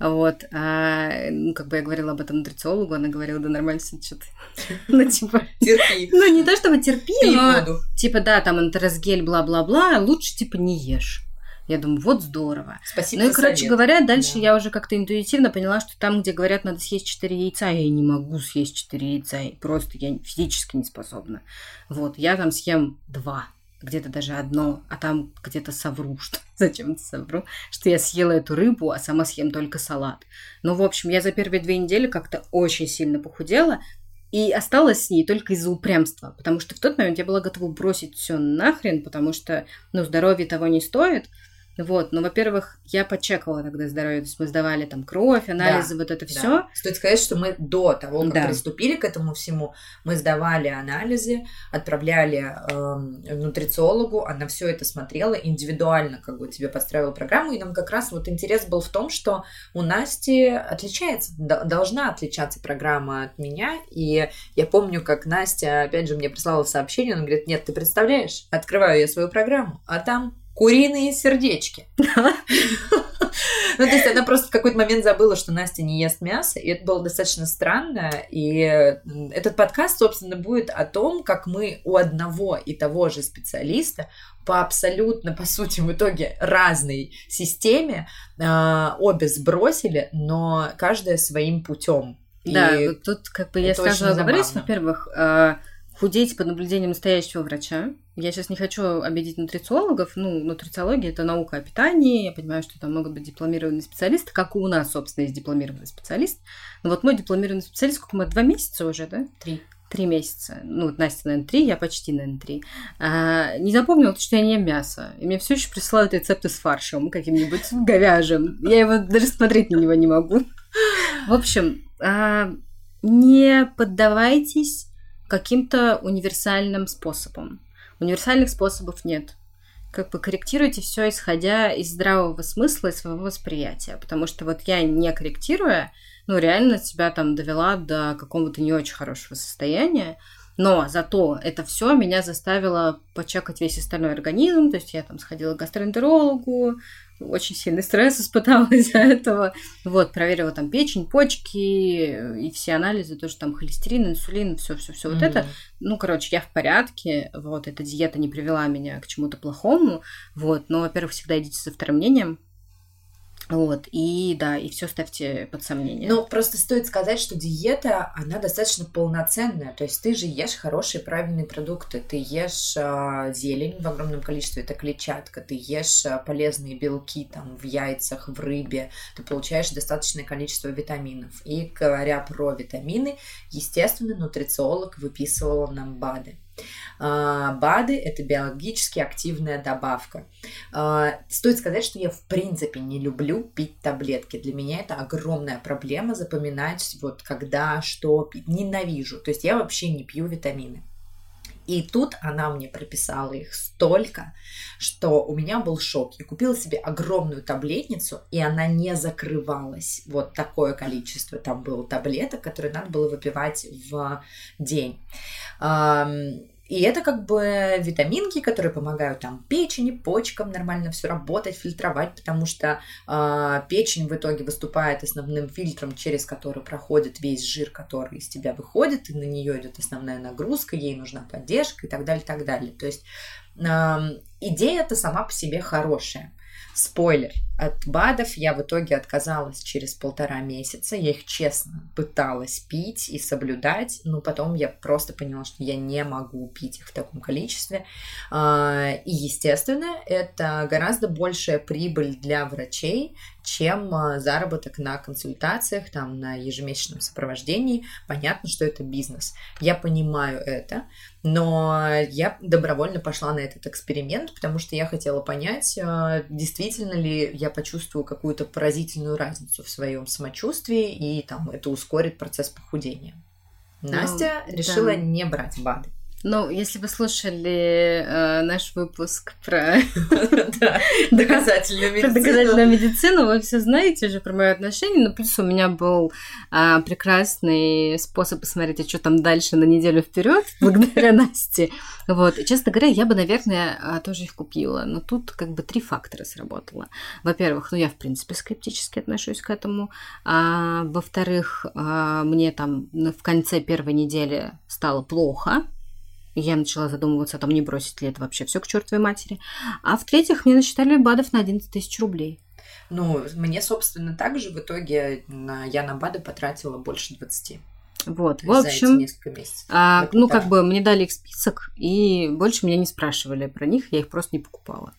Вот, а, ну, как бы я говорила об этом нутрициологу, она говорила, да нормально, что ты. Ну, типа... Терпи. Ну, не то чтобы терпи, но... Типа, да, там антеросгель, бла-бла-бла, лучше, типа, не ешь. Я думаю, вот здорово. Спасибо Ну и, короче совет. говоря, дальше да. я уже как-то интуитивно поняла, что там, где говорят, надо съесть 4 яйца, я не могу съесть 4 яйца. Просто я физически не способна. Вот, я там съем 2 где-то даже одно, а там где-то совру, что зачем-то совру, что я съела эту рыбу, а сама съем только салат. Ну, в общем, я за первые две недели как-то очень сильно похудела, и осталась с ней только из-за упрямства, потому что в тот момент я была готова бросить все нахрен, потому что, ну, здоровье того не стоит – вот, ну, во-первых, я почекала тогда здоровье, то есть мы сдавали там кровь, анализы, да, вот это да. все. Стоит сказать, что мы до того, как да. приступили к этому всему, мы сдавали анализы, отправляли э, нутрициологу, она все это смотрела индивидуально, как бы тебе подстраивала программу, и нам как раз вот интерес был в том, что у Насти отличается, должна отличаться программа от меня, и я помню, как Настя, опять же, мне прислала сообщение, она говорит, нет, ты представляешь, открываю я свою программу, а там куриные сердечки. Ну, то есть она просто в какой-то момент забыла, что Настя не ест мясо, и это было достаточно странно. И этот подкаст, собственно, будет о том, как мы у одного и того же специалиста по абсолютно, по сути, в итоге разной системе э, обе сбросили, но каждая своим путем. Да, и тут как бы я сразу оговорюсь, во-первых, э, худеть под наблюдением настоящего врача. Я сейчас не хочу обидеть нутрициологов. Ну, нутрициология – это наука о питании. Я понимаю, что там могут быть дипломированные специалисты, как и у нас, собственно, есть дипломированный специалист. Но вот мой дипломированный специалист, сколько мы, два месяца уже, да? Три. Три месяца. Ну, вот Настя, наверное, три, я почти, наверное, три. А, не запомнила, что я не ем мясо. И мне все еще присылают рецепты с фаршем каким-нибудь говяжьим. Я его даже смотреть на него не могу. В общем, а, не поддавайтесь каким-то универсальным способом. Универсальных способов нет. Как бы корректируйте все, исходя из здравого смысла и своего восприятия. Потому что вот я не корректируя, ну, реально себя там довела до какого-то не очень хорошего состояния. Но зато это все меня заставило почекать весь остальной организм. То есть я там сходила к гастроэнтерологу, очень сильный стресс испытала из-за этого. Вот, проверила там печень, почки и все анализы, тоже там холестерин, инсулин, все, все, все mm-hmm. вот это. Ну, короче, я в порядке. Вот, эта диета не привела меня к чему-то плохому. Вот, но, во-первых, всегда идите за вторым мнением. Вот, и да, и все ставьте под сомнение. Ну, просто стоит сказать, что диета, она достаточно полноценная. То есть ты же ешь хорошие, правильные продукты. Ты ешь э, зелень в огромном количестве, это клетчатка. Ты ешь э, полезные белки там в яйцах, в рыбе. Ты получаешь достаточное количество витаминов. И говоря про витамины, естественно, нутрициолог выписывал нам БАДы. А, БАДы – это биологически активная добавка. А, стоит сказать, что я в принципе не люблю пить таблетки. Для меня это огромная проблема запоминать, вот когда, что пить. Ненавижу. То есть я вообще не пью витамины. И тут она мне прописала их столько, что у меня был шок. Я купила себе огромную таблетницу, и она не закрывалась. Вот такое количество там было таблеток, которые надо было выпивать в день. И это как бы витаминки, которые помогают там печени, почкам нормально все работать, фильтровать, потому что э, печень в итоге выступает основным фильтром, через который проходит весь жир, который из тебя выходит, и на нее идет основная нагрузка, ей нужна поддержка и так далее, и так далее. То есть э, идея-то сама по себе хорошая. Спойлер, от БАДов я в итоге отказалась через полтора месяца. Я их честно пыталась пить и соблюдать, но потом я просто поняла, что я не могу пить их в таком количестве. А, и, естественно, это гораздо большая прибыль для врачей, чем а, заработок на консультациях, там, на ежемесячном сопровождении. Понятно, что это бизнес. Я понимаю это, но я добровольно пошла на этот эксперимент, потому что я хотела понять, а, действительно ли я почувствую какую-то поразительную разницу в своем самочувствии, и там это ускорит процесс похудения. Настя ну, решила да. не брать БАДы. Ну, если вы слушали э, наш выпуск про доказательную медицину. доказательную медицину, вы все знаете уже про мои отношения. Но плюс у меня был а, прекрасный способ посмотреть, а что там дальше на неделю вперед, благодаря Насте. Вот. И, честно говоря, я бы, наверное, а, тоже их купила. Но тут как бы три фактора сработало. Во-первых, ну я, в принципе, скептически отношусь к этому. А, во-вторых, а, мне там в конце первой недели стало плохо я начала задумываться о том, не бросить ли это вообще все к чертовой матери. А в-третьих, мне насчитали БАДов на 11 тысяч рублей. Ну, мне, собственно, также в итоге на, я на БАДы потратила больше 20. Вот, в общем, несколько месяцев. А, ну, как бы мне дали их список, и больше меня не спрашивали про них, я их просто не покупала.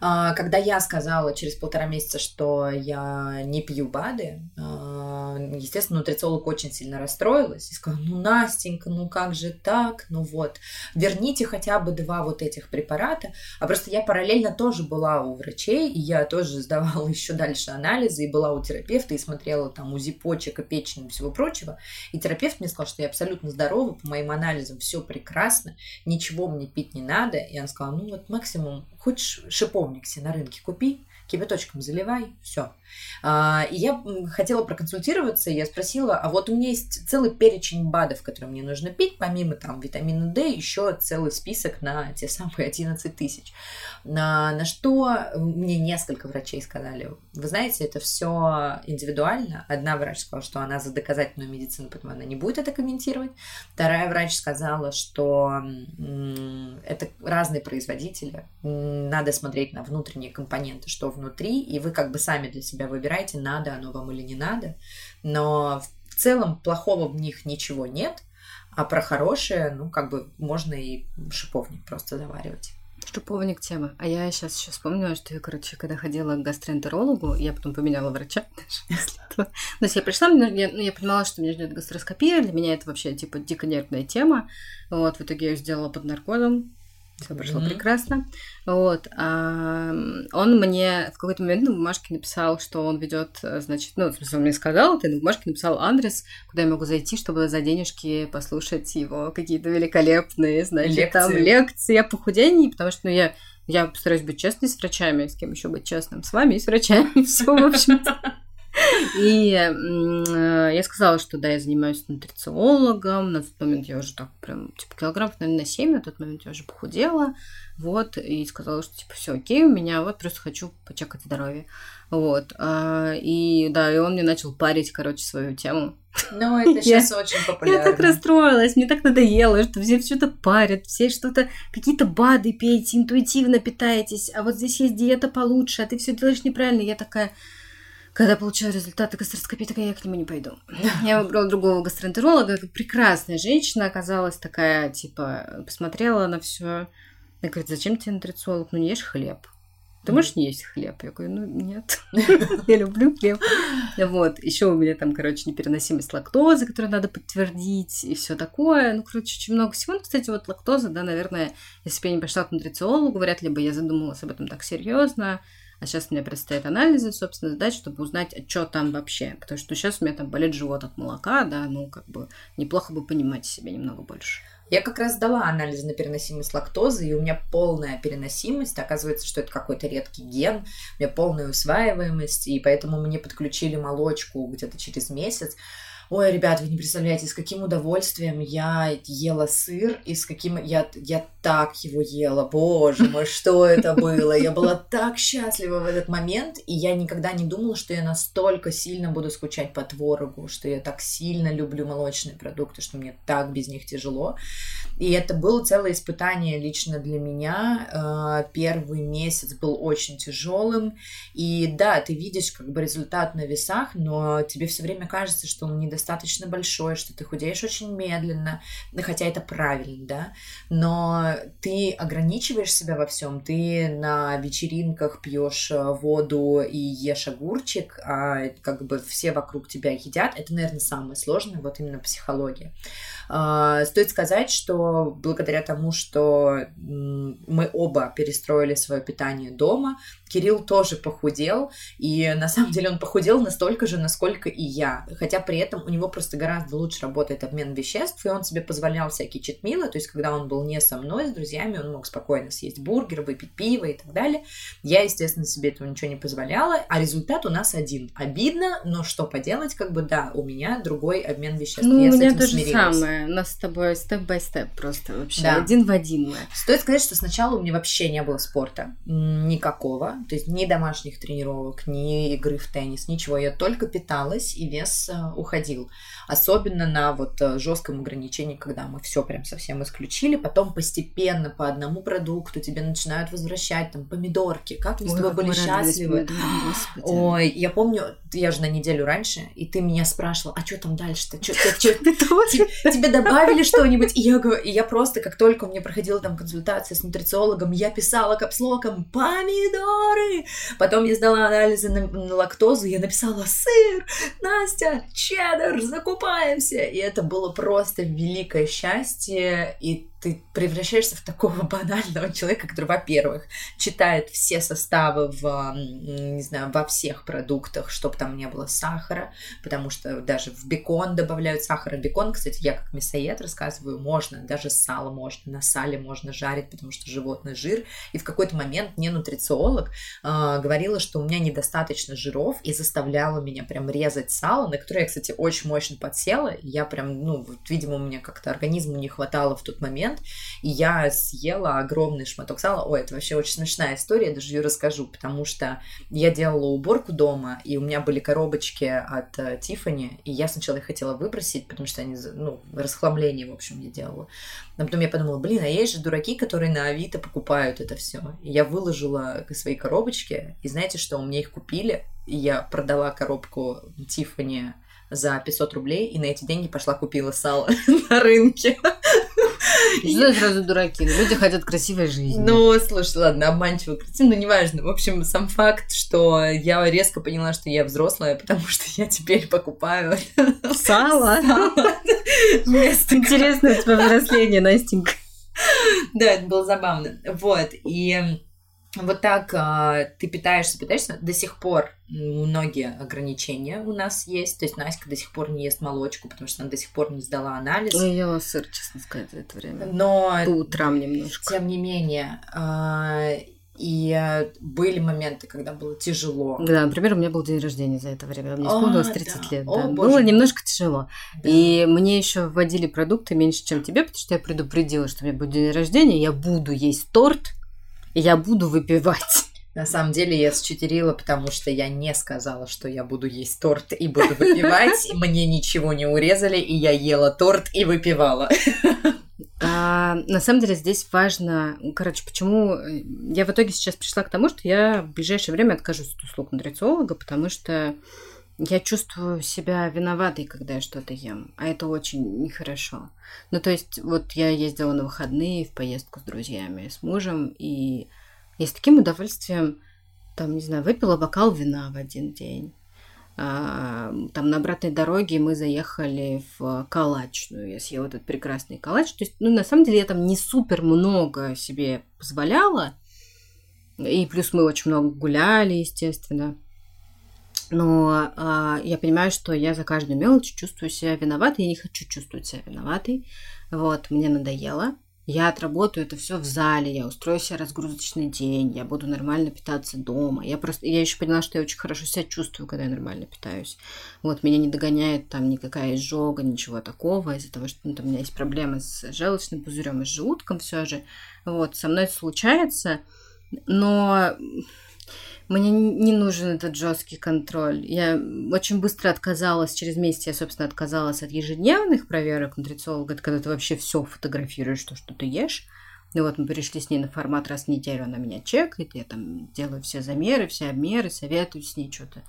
А, когда я сказала через полтора месяца, что я не пью БАДы, а, естественно, нутрициолог очень сильно расстроилась и сказала, ну, Настенька, ну как же так, ну вот, верните хотя бы два вот этих препарата. А просто я параллельно тоже была у врачей, и я тоже сдавала еще дальше анализы, и была у терапевта, и смотрела там УЗИ почек и печени и всего прочего. И терапевт мне сказал, что я абсолютно здорова, по моим анализам все прекрасно, ничего мне пить не надо. И он сказал, ну вот максимум Хочешь шиповник себе на рынке купи, кипяточком заливай, все. А, и я хотела проконсультироваться, я спросила, а вот у меня есть целый перечень БАДов, которые мне нужно пить, помимо там витамина D, еще целый список на те самые 11 тысяч. На, на что мне несколько врачей сказали, вы знаете, это все индивидуально. Одна врач сказала, что она за доказательную медицину, поэтому она не будет это комментировать. Вторая врач сказала, что это разные производители, надо смотреть на внутренние компоненты, что внутри, и вы как бы сами для себя выбираете, надо оно вам или не надо. Но в целом плохого в них ничего нет, а про хорошее, ну, как бы можно и шиповник просто заваривать. Шиповник тема. А я сейчас еще вспомнила, что я, короче, когда ходила к гастроэнтерологу, я потом поменяла врача То есть я пришла, я, ну, я понимала, что меня ждет гастроскопия, для меня это вообще, типа, дико нервная тема. Вот, в итоге я ее сделала под наркозом, все прошло mm-hmm. прекрасно. Вот. А, он мне в какой-то момент на бумажке написал, что он ведет, значит, ну, в смысле, он мне сказал, ты на бумажке написал адрес, куда я могу зайти, чтобы за денежки послушать его какие-то великолепные, значит, лекции. там лекции о похудении, потому что, ну, я я постараюсь быть честной с врачами, с кем еще быть честным, с вами и с врачами, все, в общем-то. И э, я сказала, что да, я занимаюсь нутрициологом. На тот момент я уже так прям, типа, килограммов, наверное, на 7, на тот момент я уже похудела. Вот, и сказала, что, типа, все окей у меня, вот, просто хочу почекать здоровье. Вот, а, и да, и он мне начал парить, короче, свою тему. Ну, это сейчас я, очень популярно. Я так расстроилась, мне так надоело, что все что-то парят, все что-то, какие-то БАДы пейте, интуитивно питаетесь, а вот здесь есть диета получше, а ты все делаешь неправильно. Я такая, когда получила результаты гастроскопии, такая я к нему не пойду. Я выбрала другого гастроэнтеролога. Прекрасная женщина оказалась такая, типа, посмотрела на все. Она говорит, зачем тебе нутрициолог? Ну, не ешь хлеб. Ты можешь не есть хлеб? Я говорю, ну нет, я люблю хлеб. Вот, еще у меня там, короче, непереносимость лактозы, которую надо подтвердить, и все такое. Ну, короче, очень много всего. Ну, кстати, вот лактоза, да, наверное, если бы я не пошла к нутрициологу, вряд ли бы я задумалась об этом так серьезно. А сейчас у меня предстоят анализы, собственно, сдать, чтобы узнать, что там вообще. Потому что сейчас у меня там болит живот от молока, да, ну, как бы неплохо бы понимать себя немного больше. Я как раз сдала анализ на переносимость лактозы, и у меня полная переносимость. Оказывается, что это какой-то редкий ген, у меня полная усваиваемость, и поэтому мне подключили молочку где-то через месяц. Ой, ребят, вы не представляете, с каким удовольствием я ела сыр, и с каким я, я так его ела. Боже мой, что это было? Я была так счастлива в этот момент, и я никогда не думала, что я настолько сильно буду скучать по творогу, что я так сильно люблю молочные продукты, что мне так без них тяжело. И это было целое испытание лично для меня. А, первый месяц был очень тяжелым. И да, ты видишь как бы результат на весах, но тебе все время кажется, что он недостаточно большой, что ты худеешь очень медленно, хотя это правильно, да. Но ты ограничиваешь себя во всем. Ты на вечеринках пьешь э, воду и ешь огурчик, а как бы все вокруг тебя едят. Это, наверное, самое сложное, вот именно психология. А, стоит сказать, что благодаря тому, что мы оба перестроили свое питание дома, Кирилл тоже похудел, и на самом деле он похудел настолько же, насколько и я. Хотя при этом у него просто гораздо лучше работает обмен веществ, и он себе позволял всякие читмилы, то есть когда он был не со мной, с друзьями, он мог спокойно съесть бургер, выпить пиво и так далее. Я, естественно, себе этого ничего не позволяла, а результат у нас один. Обидно, но что поделать, как бы да, у меня другой обмен веществ. Ну, я у меня то же самое. У нас с тобой степ-бай-степ просто вообще да. один в один мы. Стоит сказать, что сначала у меня вообще не было спорта. Никакого то есть ни домашних тренировок, ни игры в теннис, ничего. Я только питалась, и вес э, уходил. Особенно на вот э, жестком ограничении, когда мы все прям совсем исключили. Потом постепенно по одному продукту тебе начинают возвращать там помидорки. Как мы Ой, с тобой были счастливы. Ой, я помню, я же на неделю раньше, и ты меня спрашивала, а что там дальше-то? Чё, тебе добавили что-нибудь? И я, и я просто, как только у меня проходила там консультация с нутрициологом, я писала капслоком помидоры. Потом я сдала анализы на, на лактозу, я написала сыр, Настя, чеддер, закупаемся. И это было просто великое счастье. И ты превращаешься в такого банального человека, который, во-первых, читает все составы в, не знаю, во всех продуктах, чтобы там не было сахара, потому что даже в бекон добавляют сахар. Бекон, кстати, я как мясоед рассказываю, можно, даже сало можно, на сале можно жарить, потому что животный жир. И в какой-то момент мне нутрициолог э, говорила, что у меня недостаточно жиров и заставляла меня прям резать сало, на которое я, кстати, очень мощно подсела. Я прям, ну, видимо, у меня как-то организму не хватало в тот момент, момент, и я съела огромный шматок сала. Ой, это вообще очень смешная история, я даже ее расскажу, потому что я делала уборку дома, и у меня были коробочки от э, Тифани, и я сначала их хотела выбросить, потому что они, ну, расхламление, в общем, я делала. Но потом я подумала, блин, а есть же дураки, которые на Авито покупают это все. И я выложила свои коробочки, и знаете что, у меня их купили, и я продала коробку Тифани за 500 рублей, и на эти деньги пошла купила сало на рынке. Что сразу дураки? Люди хотят красивой жизни. Ну, слушай, ладно, обманчиво красиво, но неважно. В общем, сам факт, что я резко поняла, что я взрослая, потому что я теперь покупаю сало. Интересное у тебя взросление, Настенька. Да, это было забавно. Вот, и вот так э, ты питаешься, питаешься. До сих пор многие ограничения у нас есть. То есть Настя до сих пор не ест молочку, потому что она до сих пор не сдала анализ. Ну, ела сыр, честно сказать, за это время. Но... По утрам немножко. Тем не менее, э, и были моменты, когда было тяжело. Да, например, у меня был день рождения за это время. Мне исполнилось 30 да. лет. О, да. Было немножко тяжело. Да. И мне еще вводили продукты меньше, чем тебе, потому что я предупредила, что у меня будет день рождения, я буду есть торт, я буду выпивать. На самом деле я счетерила, потому что я не сказала, что я буду есть торт и буду выпивать. Мне ничего не урезали, и я ела торт и выпивала. А, на самом деле здесь важно, короче, почему я в итоге сейчас пришла к тому, что я в ближайшее время откажусь от услуг нутрициолога, потому что я чувствую себя виноватой, когда я что-то ем, а это очень нехорошо. Ну, то есть, вот я ездила на выходные в поездку с друзьями, с мужем, и я с таким удовольствием, там, не знаю, выпила бокал вина в один день. А, там на обратной дороге мы заехали в калачную. Я съела этот прекрасный калач. То есть, ну, на самом деле, я там не супер много себе позволяла, И плюс мы очень много гуляли, естественно. Но а, я понимаю, что я за каждую мелочь чувствую себя виноватой. Я не хочу чувствовать себя виноватой. Вот, мне надоело. Я отработаю это все в зале, я устрою себе разгрузочный день, я буду нормально питаться дома. Я просто, я еще поняла, что я очень хорошо себя чувствую, когда я нормально питаюсь. Вот, меня не догоняет там никакая изжога, ничего такого, из-за того, что ну, там, у меня есть проблемы с желчным пузырем и с желудком все же. Вот, со мной это случается, но мне не нужен этот жесткий контроль. Я очень быстро отказалась, через месяц я, собственно, отказалась от ежедневных проверок нутрициолога, это когда ты вообще все фотографируешь, то, что ты ешь. И вот мы перешли с ней на формат раз в неделю, она меня чекает, я там делаю все замеры, все обмеры, советую с ней что-то,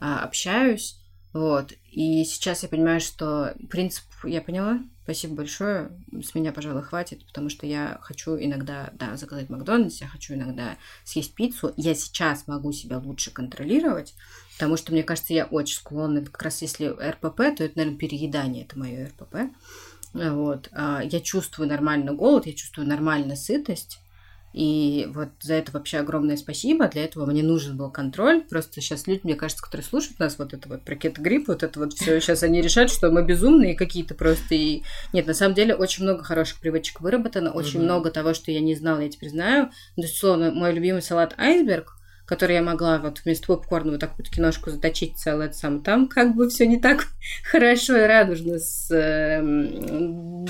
а, общаюсь. Вот. И сейчас я понимаю, что принцип я поняла. Спасибо большое. С меня, пожалуй, хватит, потому что я хочу иногда, да, заказать Макдональдс, я хочу иногда съесть пиццу. Я сейчас могу себя лучше контролировать, потому что, мне кажется, я очень склонна, как раз если РПП, то это, наверное, переедание, это мое РПП. Вот. А я чувствую нормально голод, я чувствую нормально сытость, и вот за это вообще огромное спасибо. Для этого мне нужен был контроль. Просто сейчас люди, мне кажется, которые слушают нас, вот это вот про кетогрипп, вот это вот все, сейчас они решают, что мы безумные какие-то просто. И нет, на самом деле очень много хороших привычек выработано, очень много того, что я не знала, я теперь знаю. Ну, то есть, условно, мой любимый салат айсберг, который я могла вот вместо попкорна вот так вот киношку заточить целый сам. Там как бы все не так хорошо и радужно с э,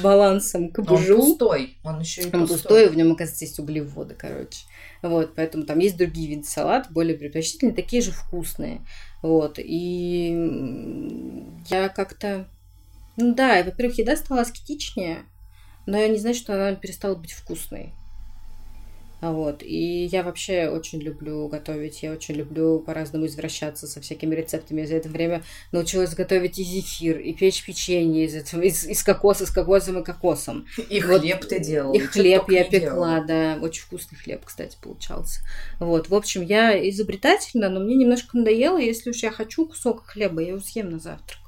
балансом кабужу. Он пустой, он еще и он пустой. пустой, в нем, оказывается, есть углеводы, короче. Вот, поэтому там есть другие виды салата, более предпочтительные, такие же вкусные. Вот, и я как-то... Ну да, во-первых, еда стала аскетичнее, но я не знаю, что она перестала быть вкусной. Вот. И я вообще очень люблю готовить. Я очень люблю по-разному извращаться со всякими рецептами. Я за это время научилась готовить и зефир, и печь печенье из, этого, из, из кокоса, с кокосом и кокосом. И вот. хлеб ты делала. И хлеб я пекла, да. Очень вкусный хлеб, кстати, получался. Вот. В общем, я изобретательна, но мне немножко надоело. Если уж я хочу кусок хлеба, я его съем на завтрак.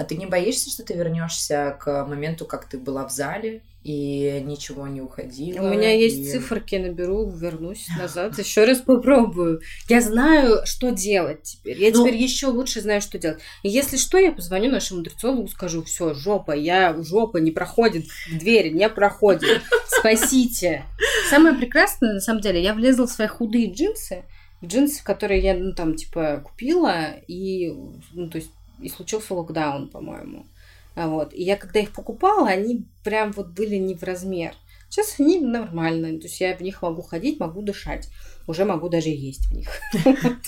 А ты не боишься, что ты вернешься к моменту, как ты была в зале, и ничего не уходило. У меня есть и... циферки, наберу, вернусь назад, еще раз попробую. Я знаю, что делать теперь. Я ну... теперь еще лучше знаю, что делать. И если что, я позвоню нашему нутрициологу, скажу, все, жопа, я жопа не проходит в двери, не проходит. Спасите. Самое прекрасное, на самом деле, я влезла в свои худые джинсы, джинсы, которые я, ну, там, типа, купила, и, ну, то есть, и случился локдаун, по-моему. А вот. И я когда их покупала, они прям вот были не в размер. Сейчас они нормальные, то есть я в них могу ходить, могу дышать, уже могу даже есть в них.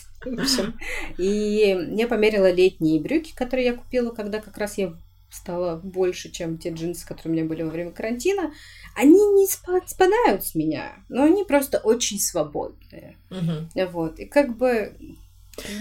И я померила летние брюки, которые я купила, когда как раз я стала больше, чем те джинсы, которые у меня были во время карантина. Они не спадают с меня, но они просто очень свободные. Вот. И как бы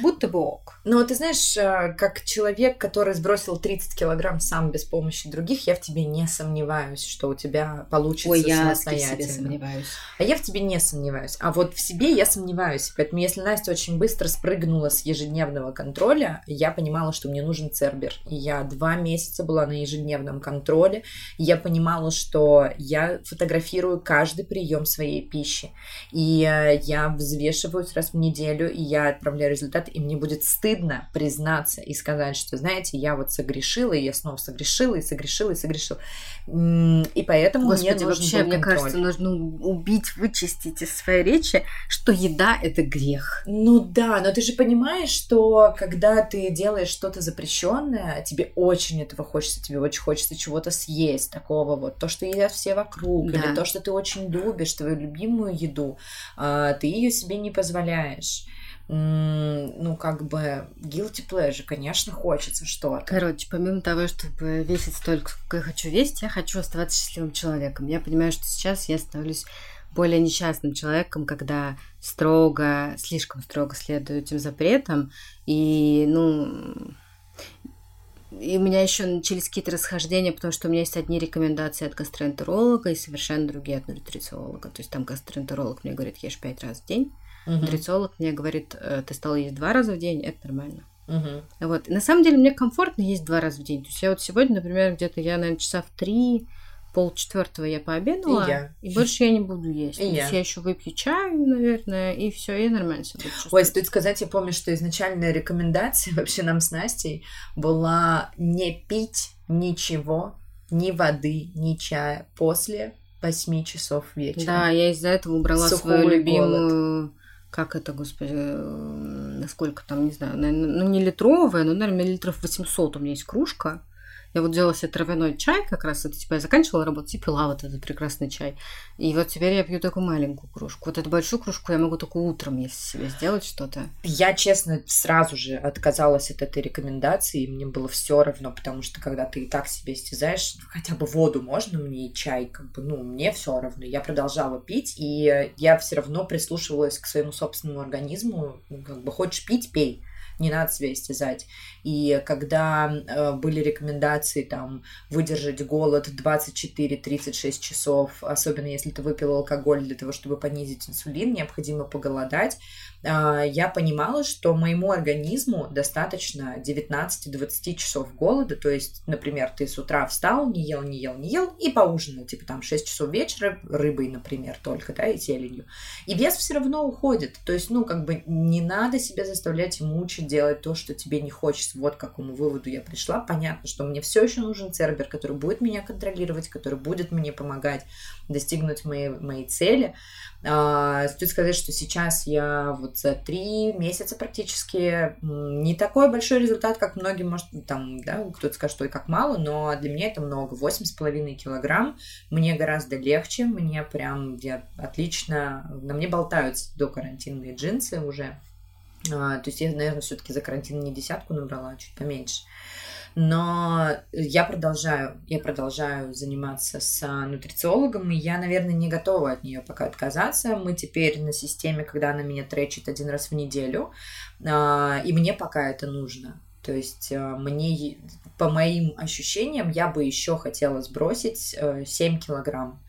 Будто бы ок. Ну, ты знаешь, э, как человек, который сбросил 30 килограмм сам без помощи других, я в тебе не сомневаюсь, что у тебя получится Ой, я самостоятельно. в себе сомневаюсь. А я в тебе не сомневаюсь. А вот в себе я сомневаюсь. Поэтому если Настя очень быстро спрыгнула с ежедневного контроля, я понимала, что мне нужен Цербер. И я два месяца была на ежедневном контроле. И я понимала, что я фотографирую каждый прием своей пищи. И э, я взвешиваюсь раз в неделю, и я отправляю результат, и мне будет стыдно признаться и сказать, что, знаете, я вот согрешила, и я снова согрешила, и согрешила, и согрешила. И поэтому Господи, мне нужен вообще, был мне кажется, нужно убить, вычистить из своей речи, что еда — это грех. Ну да, но ты же понимаешь, что когда ты делаешь что-то запрещенное, тебе очень этого хочется, тебе очень хочется чего-то съесть, такого вот, то, что едят все вокруг, да. или то, что ты очень любишь, твою любимую еду, а, ты ее себе не позволяешь ну, как бы, guilty pleasure, конечно, хочется что-то. Короче, помимо того, чтобы весить столько, сколько я хочу весить, я хочу оставаться счастливым человеком. Я понимаю, что сейчас я становлюсь более несчастным человеком, когда строго, слишком строго следую этим запретам. И, ну, и у меня еще начались какие-то расхождения, потому что у меня есть одни рекомендации от гастроэнтеролога и совершенно другие от нутрициолога. То есть там гастроэнтеролог мне говорит, ешь пять раз в день, Угу. Нутрициолог мне говорит, «Э, ты стала есть два раза в день, это нормально. Угу. Вот. И на самом деле мне комфортно есть два раза в день. То есть я вот сегодня, например, где-то я, наверное, часа в три пол четвертого я пообедала, И я. и больше я не буду есть. И То я. я еще выпью чаю, наверное, и все, и нормально себя буду Ой, стоит сказать, я помню, что изначальная рекомендация вообще нам с Настей была не пить ничего, ни воды, ни чая после 8 часов вечера. Да, я из-за этого убрала Сухой свою любимую... Как это, господи, э, насколько там, не знаю, ну не литровая, но, наверное, миллилитров 800 у меня есть кружка. Я вот делала себе травяной чай как раз, это типа я заканчивала работать и пила вот этот прекрасный чай. И вот теперь я пью такую маленькую кружку. Вот эту большую кружку я могу только утром, если себе сделать что-то. Я, честно, сразу же отказалась от этой рекомендации, и мне было все равно, потому что когда ты и так себе истязаешь, хотя бы воду можно мне и чай, как бы, ну, мне все равно. Я продолжала пить, и я все равно прислушивалась к своему собственному организму, ну, как бы, хочешь пить, пей не надо себя истязать. И когда э, были рекомендации там выдержать голод 24-36 часов, особенно если ты выпил алкоголь для того, чтобы понизить инсулин, необходимо поголодать, я понимала, что моему организму достаточно 19-20 часов голода, то есть, например, ты с утра встал, не ел, не ел, не ел, и поужинал, типа там 6 часов вечера, рыбой, например, только, да, и зеленью. И вес все равно уходит, то есть, ну, как бы не надо себя заставлять и мучить делать то, что тебе не хочется. Вот к какому выводу я пришла. Понятно, что мне все еще нужен Цербер, который будет меня контролировать, который будет мне помогать достигнуть моей, моей цели. А, стоит сказать, что сейчас я вот за три месяца практически не такой большой результат, как многие, может, там, да, кто-то скажет, что и как мало, но для меня это много. Восемь с половиной килограмм. Мне гораздо легче, мне прям, я отлично, на мне болтаются до карантинные джинсы уже. А, то есть я, наверное, все-таки за карантин не десятку набрала, а чуть поменьше. Но я продолжаю, я продолжаю заниматься с нутрициологом, и я, наверное, не готова от нее пока отказаться. Мы теперь на системе, когда она меня тречит один раз в неделю, а, и мне пока это нужно. То есть а, мне, по моим ощущениям, я бы еще хотела сбросить 7 килограмм.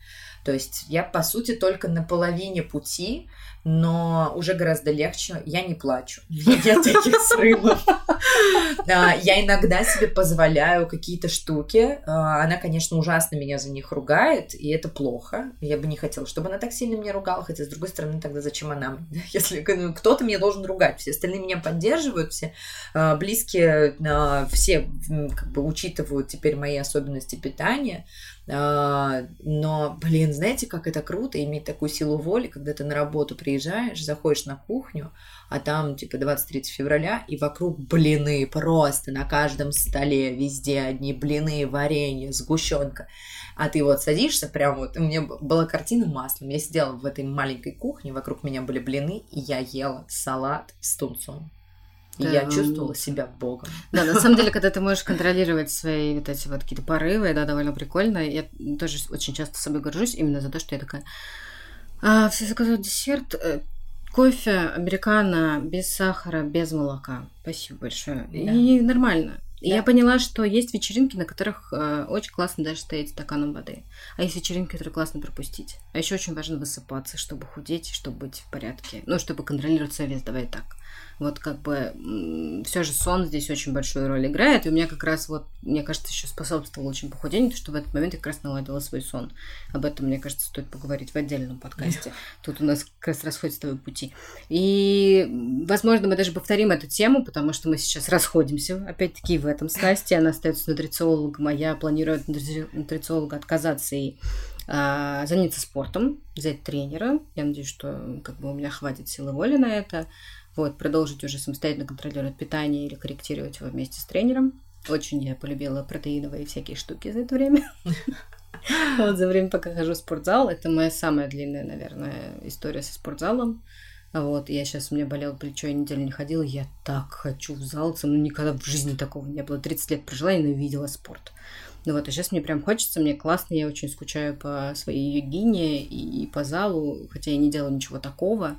То есть я, по сути, только на половине пути, но уже гораздо легче. Я не плачу. Нет таких срывов. Я иногда себе позволяю какие-то штуки. Она, конечно, ужасно меня за них ругает, и это плохо. Я бы не хотела, чтобы она так сильно меня ругала, хотя, с другой стороны, тогда зачем она? Если ну, кто-то меня должен ругать, все остальные меня поддерживают, все близкие, все как бы учитывают теперь мои особенности питания. А, но, блин, знаете, как это круто иметь такую силу воли, когда ты на работу приезжаешь, заходишь на кухню, а там, типа, 23 февраля, и вокруг блины просто на каждом столе, везде одни блины, варенье, сгущенка. А ты вот садишься, прям вот, у меня была картина маслом, я сидела в этой маленькой кухне, вокруг меня были блины, и я ела салат с тунцом. И я чувствовала себя богом. Да, на самом деле, когда ты можешь контролировать свои вот эти вот какие-то порывы, да, довольно прикольно. Я тоже очень часто собой горжусь именно за то, что я такая... А, все заказывают десерт, э, кофе, американо, без сахара, без молока. Спасибо большое. Да. И нормально. Да. я поняла, что есть вечеринки, на которых э, очень классно даже стоять стаканом воды. А есть вечеринки, которые классно пропустить. А еще очень важно высыпаться, чтобы худеть, чтобы быть в порядке. Ну, чтобы контролировать свой вес, давай так. Вот как бы все же сон здесь очень большую роль играет. И у меня как раз вот, мне кажется, еще способствовал очень похудению, потому что в этот момент я как раз наладила свой сон. Об этом, мне кажется, стоит поговорить в отдельном подкасте. Тут у нас как раз расходятся пути. И, возможно, мы даже повторим эту тему, потому что мы сейчас расходимся, опять-таки, в этом с Настей. Она остается нутрициологом, а я планирую от нутрициолога отказаться и а, заняться спортом, взять тренера. Я надеюсь, что как бы у меня хватит силы воли на это. Вот, продолжить уже самостоятельно контролировать питание или корректировать его вместе с тренером. Очень я полюбила протеиновые всякие штуки за это время. Вот за время, пока хожу в спортзал, это моя самая длинная, наверное, история со спортзалом. Вот, я сейчас, у меня болело плечо, я неделю не ходила, я так хочу в зал, ну никогда в жизни такого не было. 30 лет прожила и ненавидела спорт. Ну вот, а сейчас мне прям хочется, мне классно, я очень скучаю по своей йогине и по залу, хотя я не делаю ничего такого.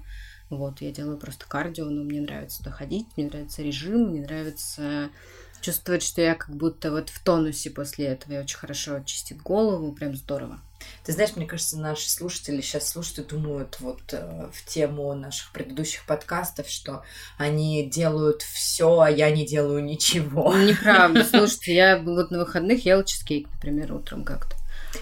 Вот, я делаю просто кардио, но мне нравится туда ходить, мне нравится режим, мне нравится чувствовать, что я как будто вот в тонусе после этого. Я очень хорошо чистит голову, прям здорово. Ты знаешь, мне кажется, наши слушатели сейчас слушают и думают вот э, в тему наших предыдущих подкастов, что они делают все, а я не делаю ничего. Неправда. Слушайте, я вот на выходных ела чизкейк, например, утром как-то.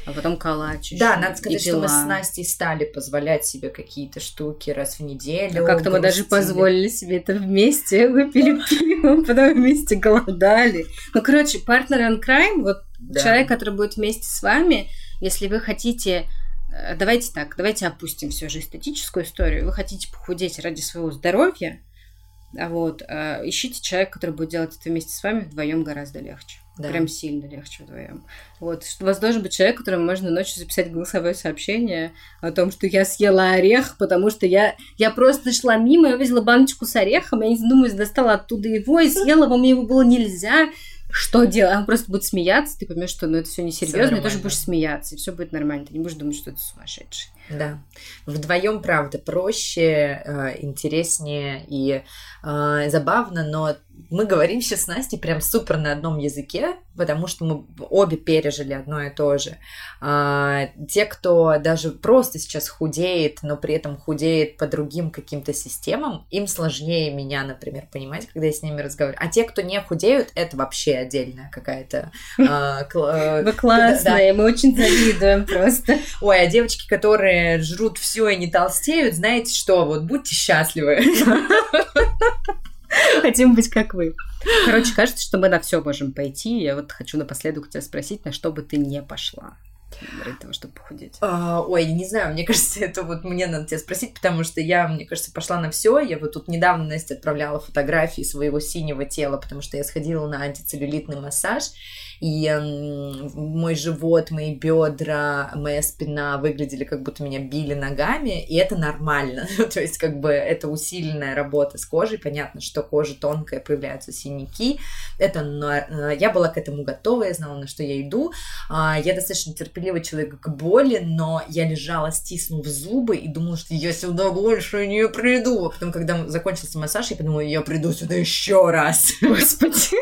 А потом калач. Да, надо сказать, что мы с Настей стали позволять себе какие-то штуки раз в неделю. А как-то мы даже позволили себе это вместе, выпили пиво, потом вместе голодали. Ну, короче, партнер in crime, вот да. человек, который будет вместе с вами, если вы хотите э, Давайте так, давайте опустим все же эстетическую историю. Вы хотите похудеть ради своего здоровья, а вот, э, ищите человека, который будет делать это вместе с вами, вдвоем гораздо легче. Да. Прям сильно легче вдвоем. Вот. У вас должен быть человек, которому можно ночью записать голосовое сообщение о том, что я съела орех, потому что я, я просто шла мимо, я увидела баночку с орехом, я не задумываясь, достала оттуда его и съела, мне его было нельзя что делать? Он просто будет смеяться, ты поймешь, что ну, это все несерьезно, и тоже будешь смеяться, и все будет нормально. Ты не будешь думать, что это сумасшедший. Да. Вдвоем, правда, проще, э, интереснее и э, забавно, но мы говорим сейчас с Настей прям супер на одном языке, потому что мы обе пережили одно и то же. А, те, кто даже просто сейчас худеет, но при этом худеет по другим каким-то системам, им сложнее меня, например, понимать, когда я с ними разговариваю. А те, кто не худеют, это вообще отдельная какая-то... А, э, Вы классные, мы очень завидуем просто. Ой, а девочки, которые жрут все и не толстеют, знаете что, вот будьте счастливы. Хотим быть как вы. Короче, кажется, что мы на все можем пойти. Я вот хочу напоследок тебя спросить, на что бы ты не пошла ради того, чтобы похудеть? А, ой, не знаю, мне кажется, это вот мне надо тебя спросить, потому что я, мне кажется, пошла на все. Я вот тут недавно Настя отправляла фотографии своего синего тела, потому что я сходила на антицеллюлитный массаж, и мой живот, мои бедра, моя спина выглядели как будто меня били ногами, и это нормально. То есть как бы это усиленная работа с кожей, понятно, что кожа тонкая, появляются синяки, это э, я была к этому готова, я знала, на что я иду, а, я достаточно терпеливый человек к боли, но я лежала, стиснув зубы и думала, что я сюда больше не приду. А потом, когда закончился массаж, я подумала, я приду сюда еще раз. Господи.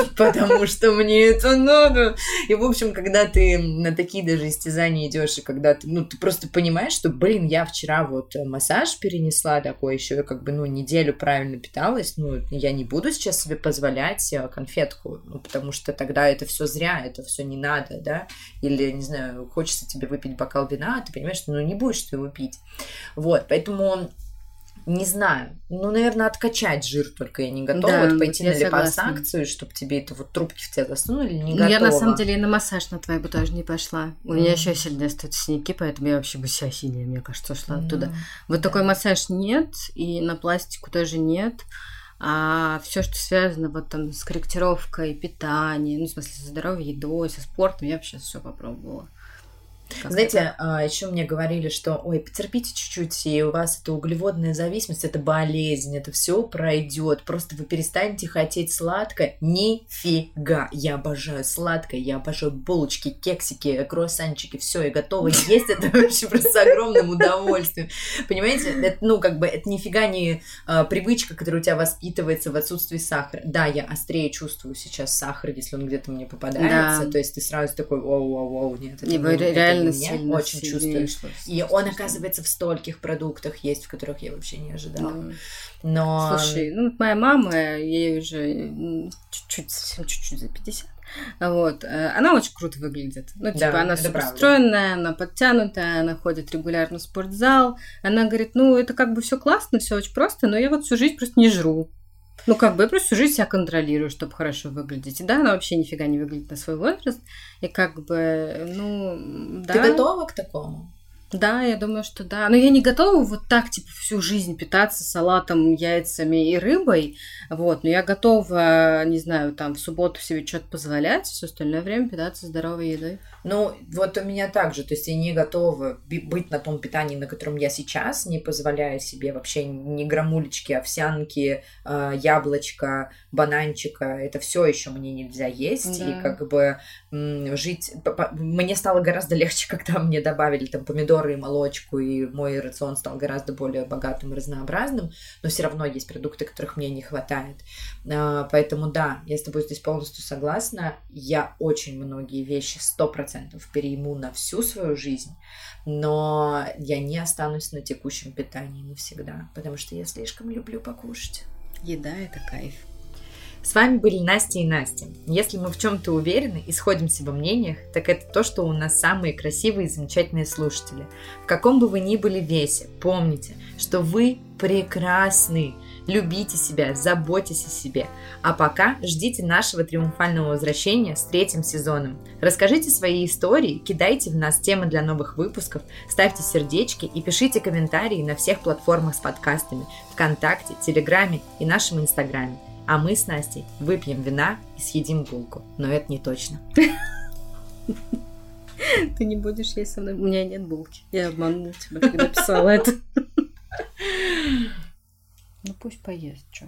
Потому что мне это надо. И, в общем, когда ты на такие даже истязания идешь, и когда ты, ну, ты просто понимаешь, что, блин, я вчера вот массаж перенесла такой еще, как бы, ну, неделю правильно питалась, ну, я не буду сейчас себе позволять э, конфетку, ну, потому что тогда это все зря, это все не надо, да, или, не знаю, хочется тебе выпить бокал вина, а ты понимаешь, что, ну, не будешь ты его пить. Вот, поэтому не знаю. Ну, наверное, откачать жир только я не готова. Да, вот пойти на липосакцию, чтобы тебе это вот трубки в тебя засунули, не готова. Я на самом деле на массаж на твой бы тоже не пошла. У меня еще сильно стоят синяки, поэтому я вообще бы вся синяя, мне кажется, шла mm. оттуда. Вот да. такой массаж нет, и на пластику тоже нет. А все, что связано вот там с корректировкой питания, ну, в смысле, со здоровой едой, со спортом, я вообще все попробовала. Как Знаете, это? А, еще мне говорили, что, ой, потерпите чуть-чуть, и у вас это углеводная зависимость, это болезнь, это все пройдет, просто вы перестанете хотеть сладкое. Нифига, я обожаю сладкое, я обожаю булочки, кексики, круассанчики, все, я готова есть это вообще просто с огромным удовольствием. Понимаете, это, ну, как бы, это нифига не а, привычка, которая у тебя воспитывается в отсутствии сахара. Да, я острее чувствую сейчас сахар, если он где-то мне попадается, да. то есть ты сразу такой, оу-оу-оу, нет, это, не, реально реально сильно, очень чувствую. И он, оказывается, в стольких продуктах есть, в которых я вообще не ожидала. Да. Но... Слушай, ну, моя мама, ей уже чуть-чуть, совсем чуть-чуть за 50, вот. Э, она очень круто выглядит. Ну, типа, да, она суперстройная, она подтянутая, она ходит регулярно в спортзал. Она говорит, ну, это как бы все классно, все очень просто, но я вот всю жизнь просто не жру. Ну, как бы я просто всю жизнь себя контролирую, чтобы хорошо выглядеть. И да, она вообще нифига не выглядит на свой возраст. И как бы, ну, да. Ты готова к такому? Да, я думаю, что да. Но я не готова вот так, типа, всю жизнь питаться салатом, яйцами и рыбой. Вот, но я готова, не знаю, там, в субботу себе что-то позволять, все остальное время питаться здоровой едой. Ну, вот у меня также, то есть я не готова быть на том питании, на котором я сейчас, не позволяя себе вообще ни грамулечки, овсянки, э, яблочко, бананчика, это все еще мне нельзя есть, да. и как бы жить... Мне стало гораздо легче, когда мне добавили там помидоры и молочку, и мой рацион стал гораздо более богатым и разнообразным, но все равно есть продукты, которых мне не хватает. А, поэтому да, я с тобой здесь полностью согласна. Я очень многие вещи 100% процентов перейму на всю свою жизнь, но я не останусь на текущем питании навсегда, потому что я слишком люблю покушать. Еда – это кайф. С вами были Настя и Настя. Если мы в чем-то уверены и сходимся во мнениях, так это то, что у нас самые красивые и замечательные слушатели. В каком бы вы ни были весе, помните, что вы прекрасны. Любите себя, заботьтесь о себе. А пока ждите нашего триумфального возвращения с третьим сезоном. Расскажите свои истории, кидайте в нас темы для новых выпусков, ставьте сердечки и пишите комментарии на всех платформах с подкастами, ВКонтакте, Телеграме и нашем Инстаграме. А мы с Настей выпьем вина и съедим булку. Но это не точно. Ты не будешь есть со мной. У меня нет булки. Я обманула тебя, когда писала это. Ну пусть поест, что.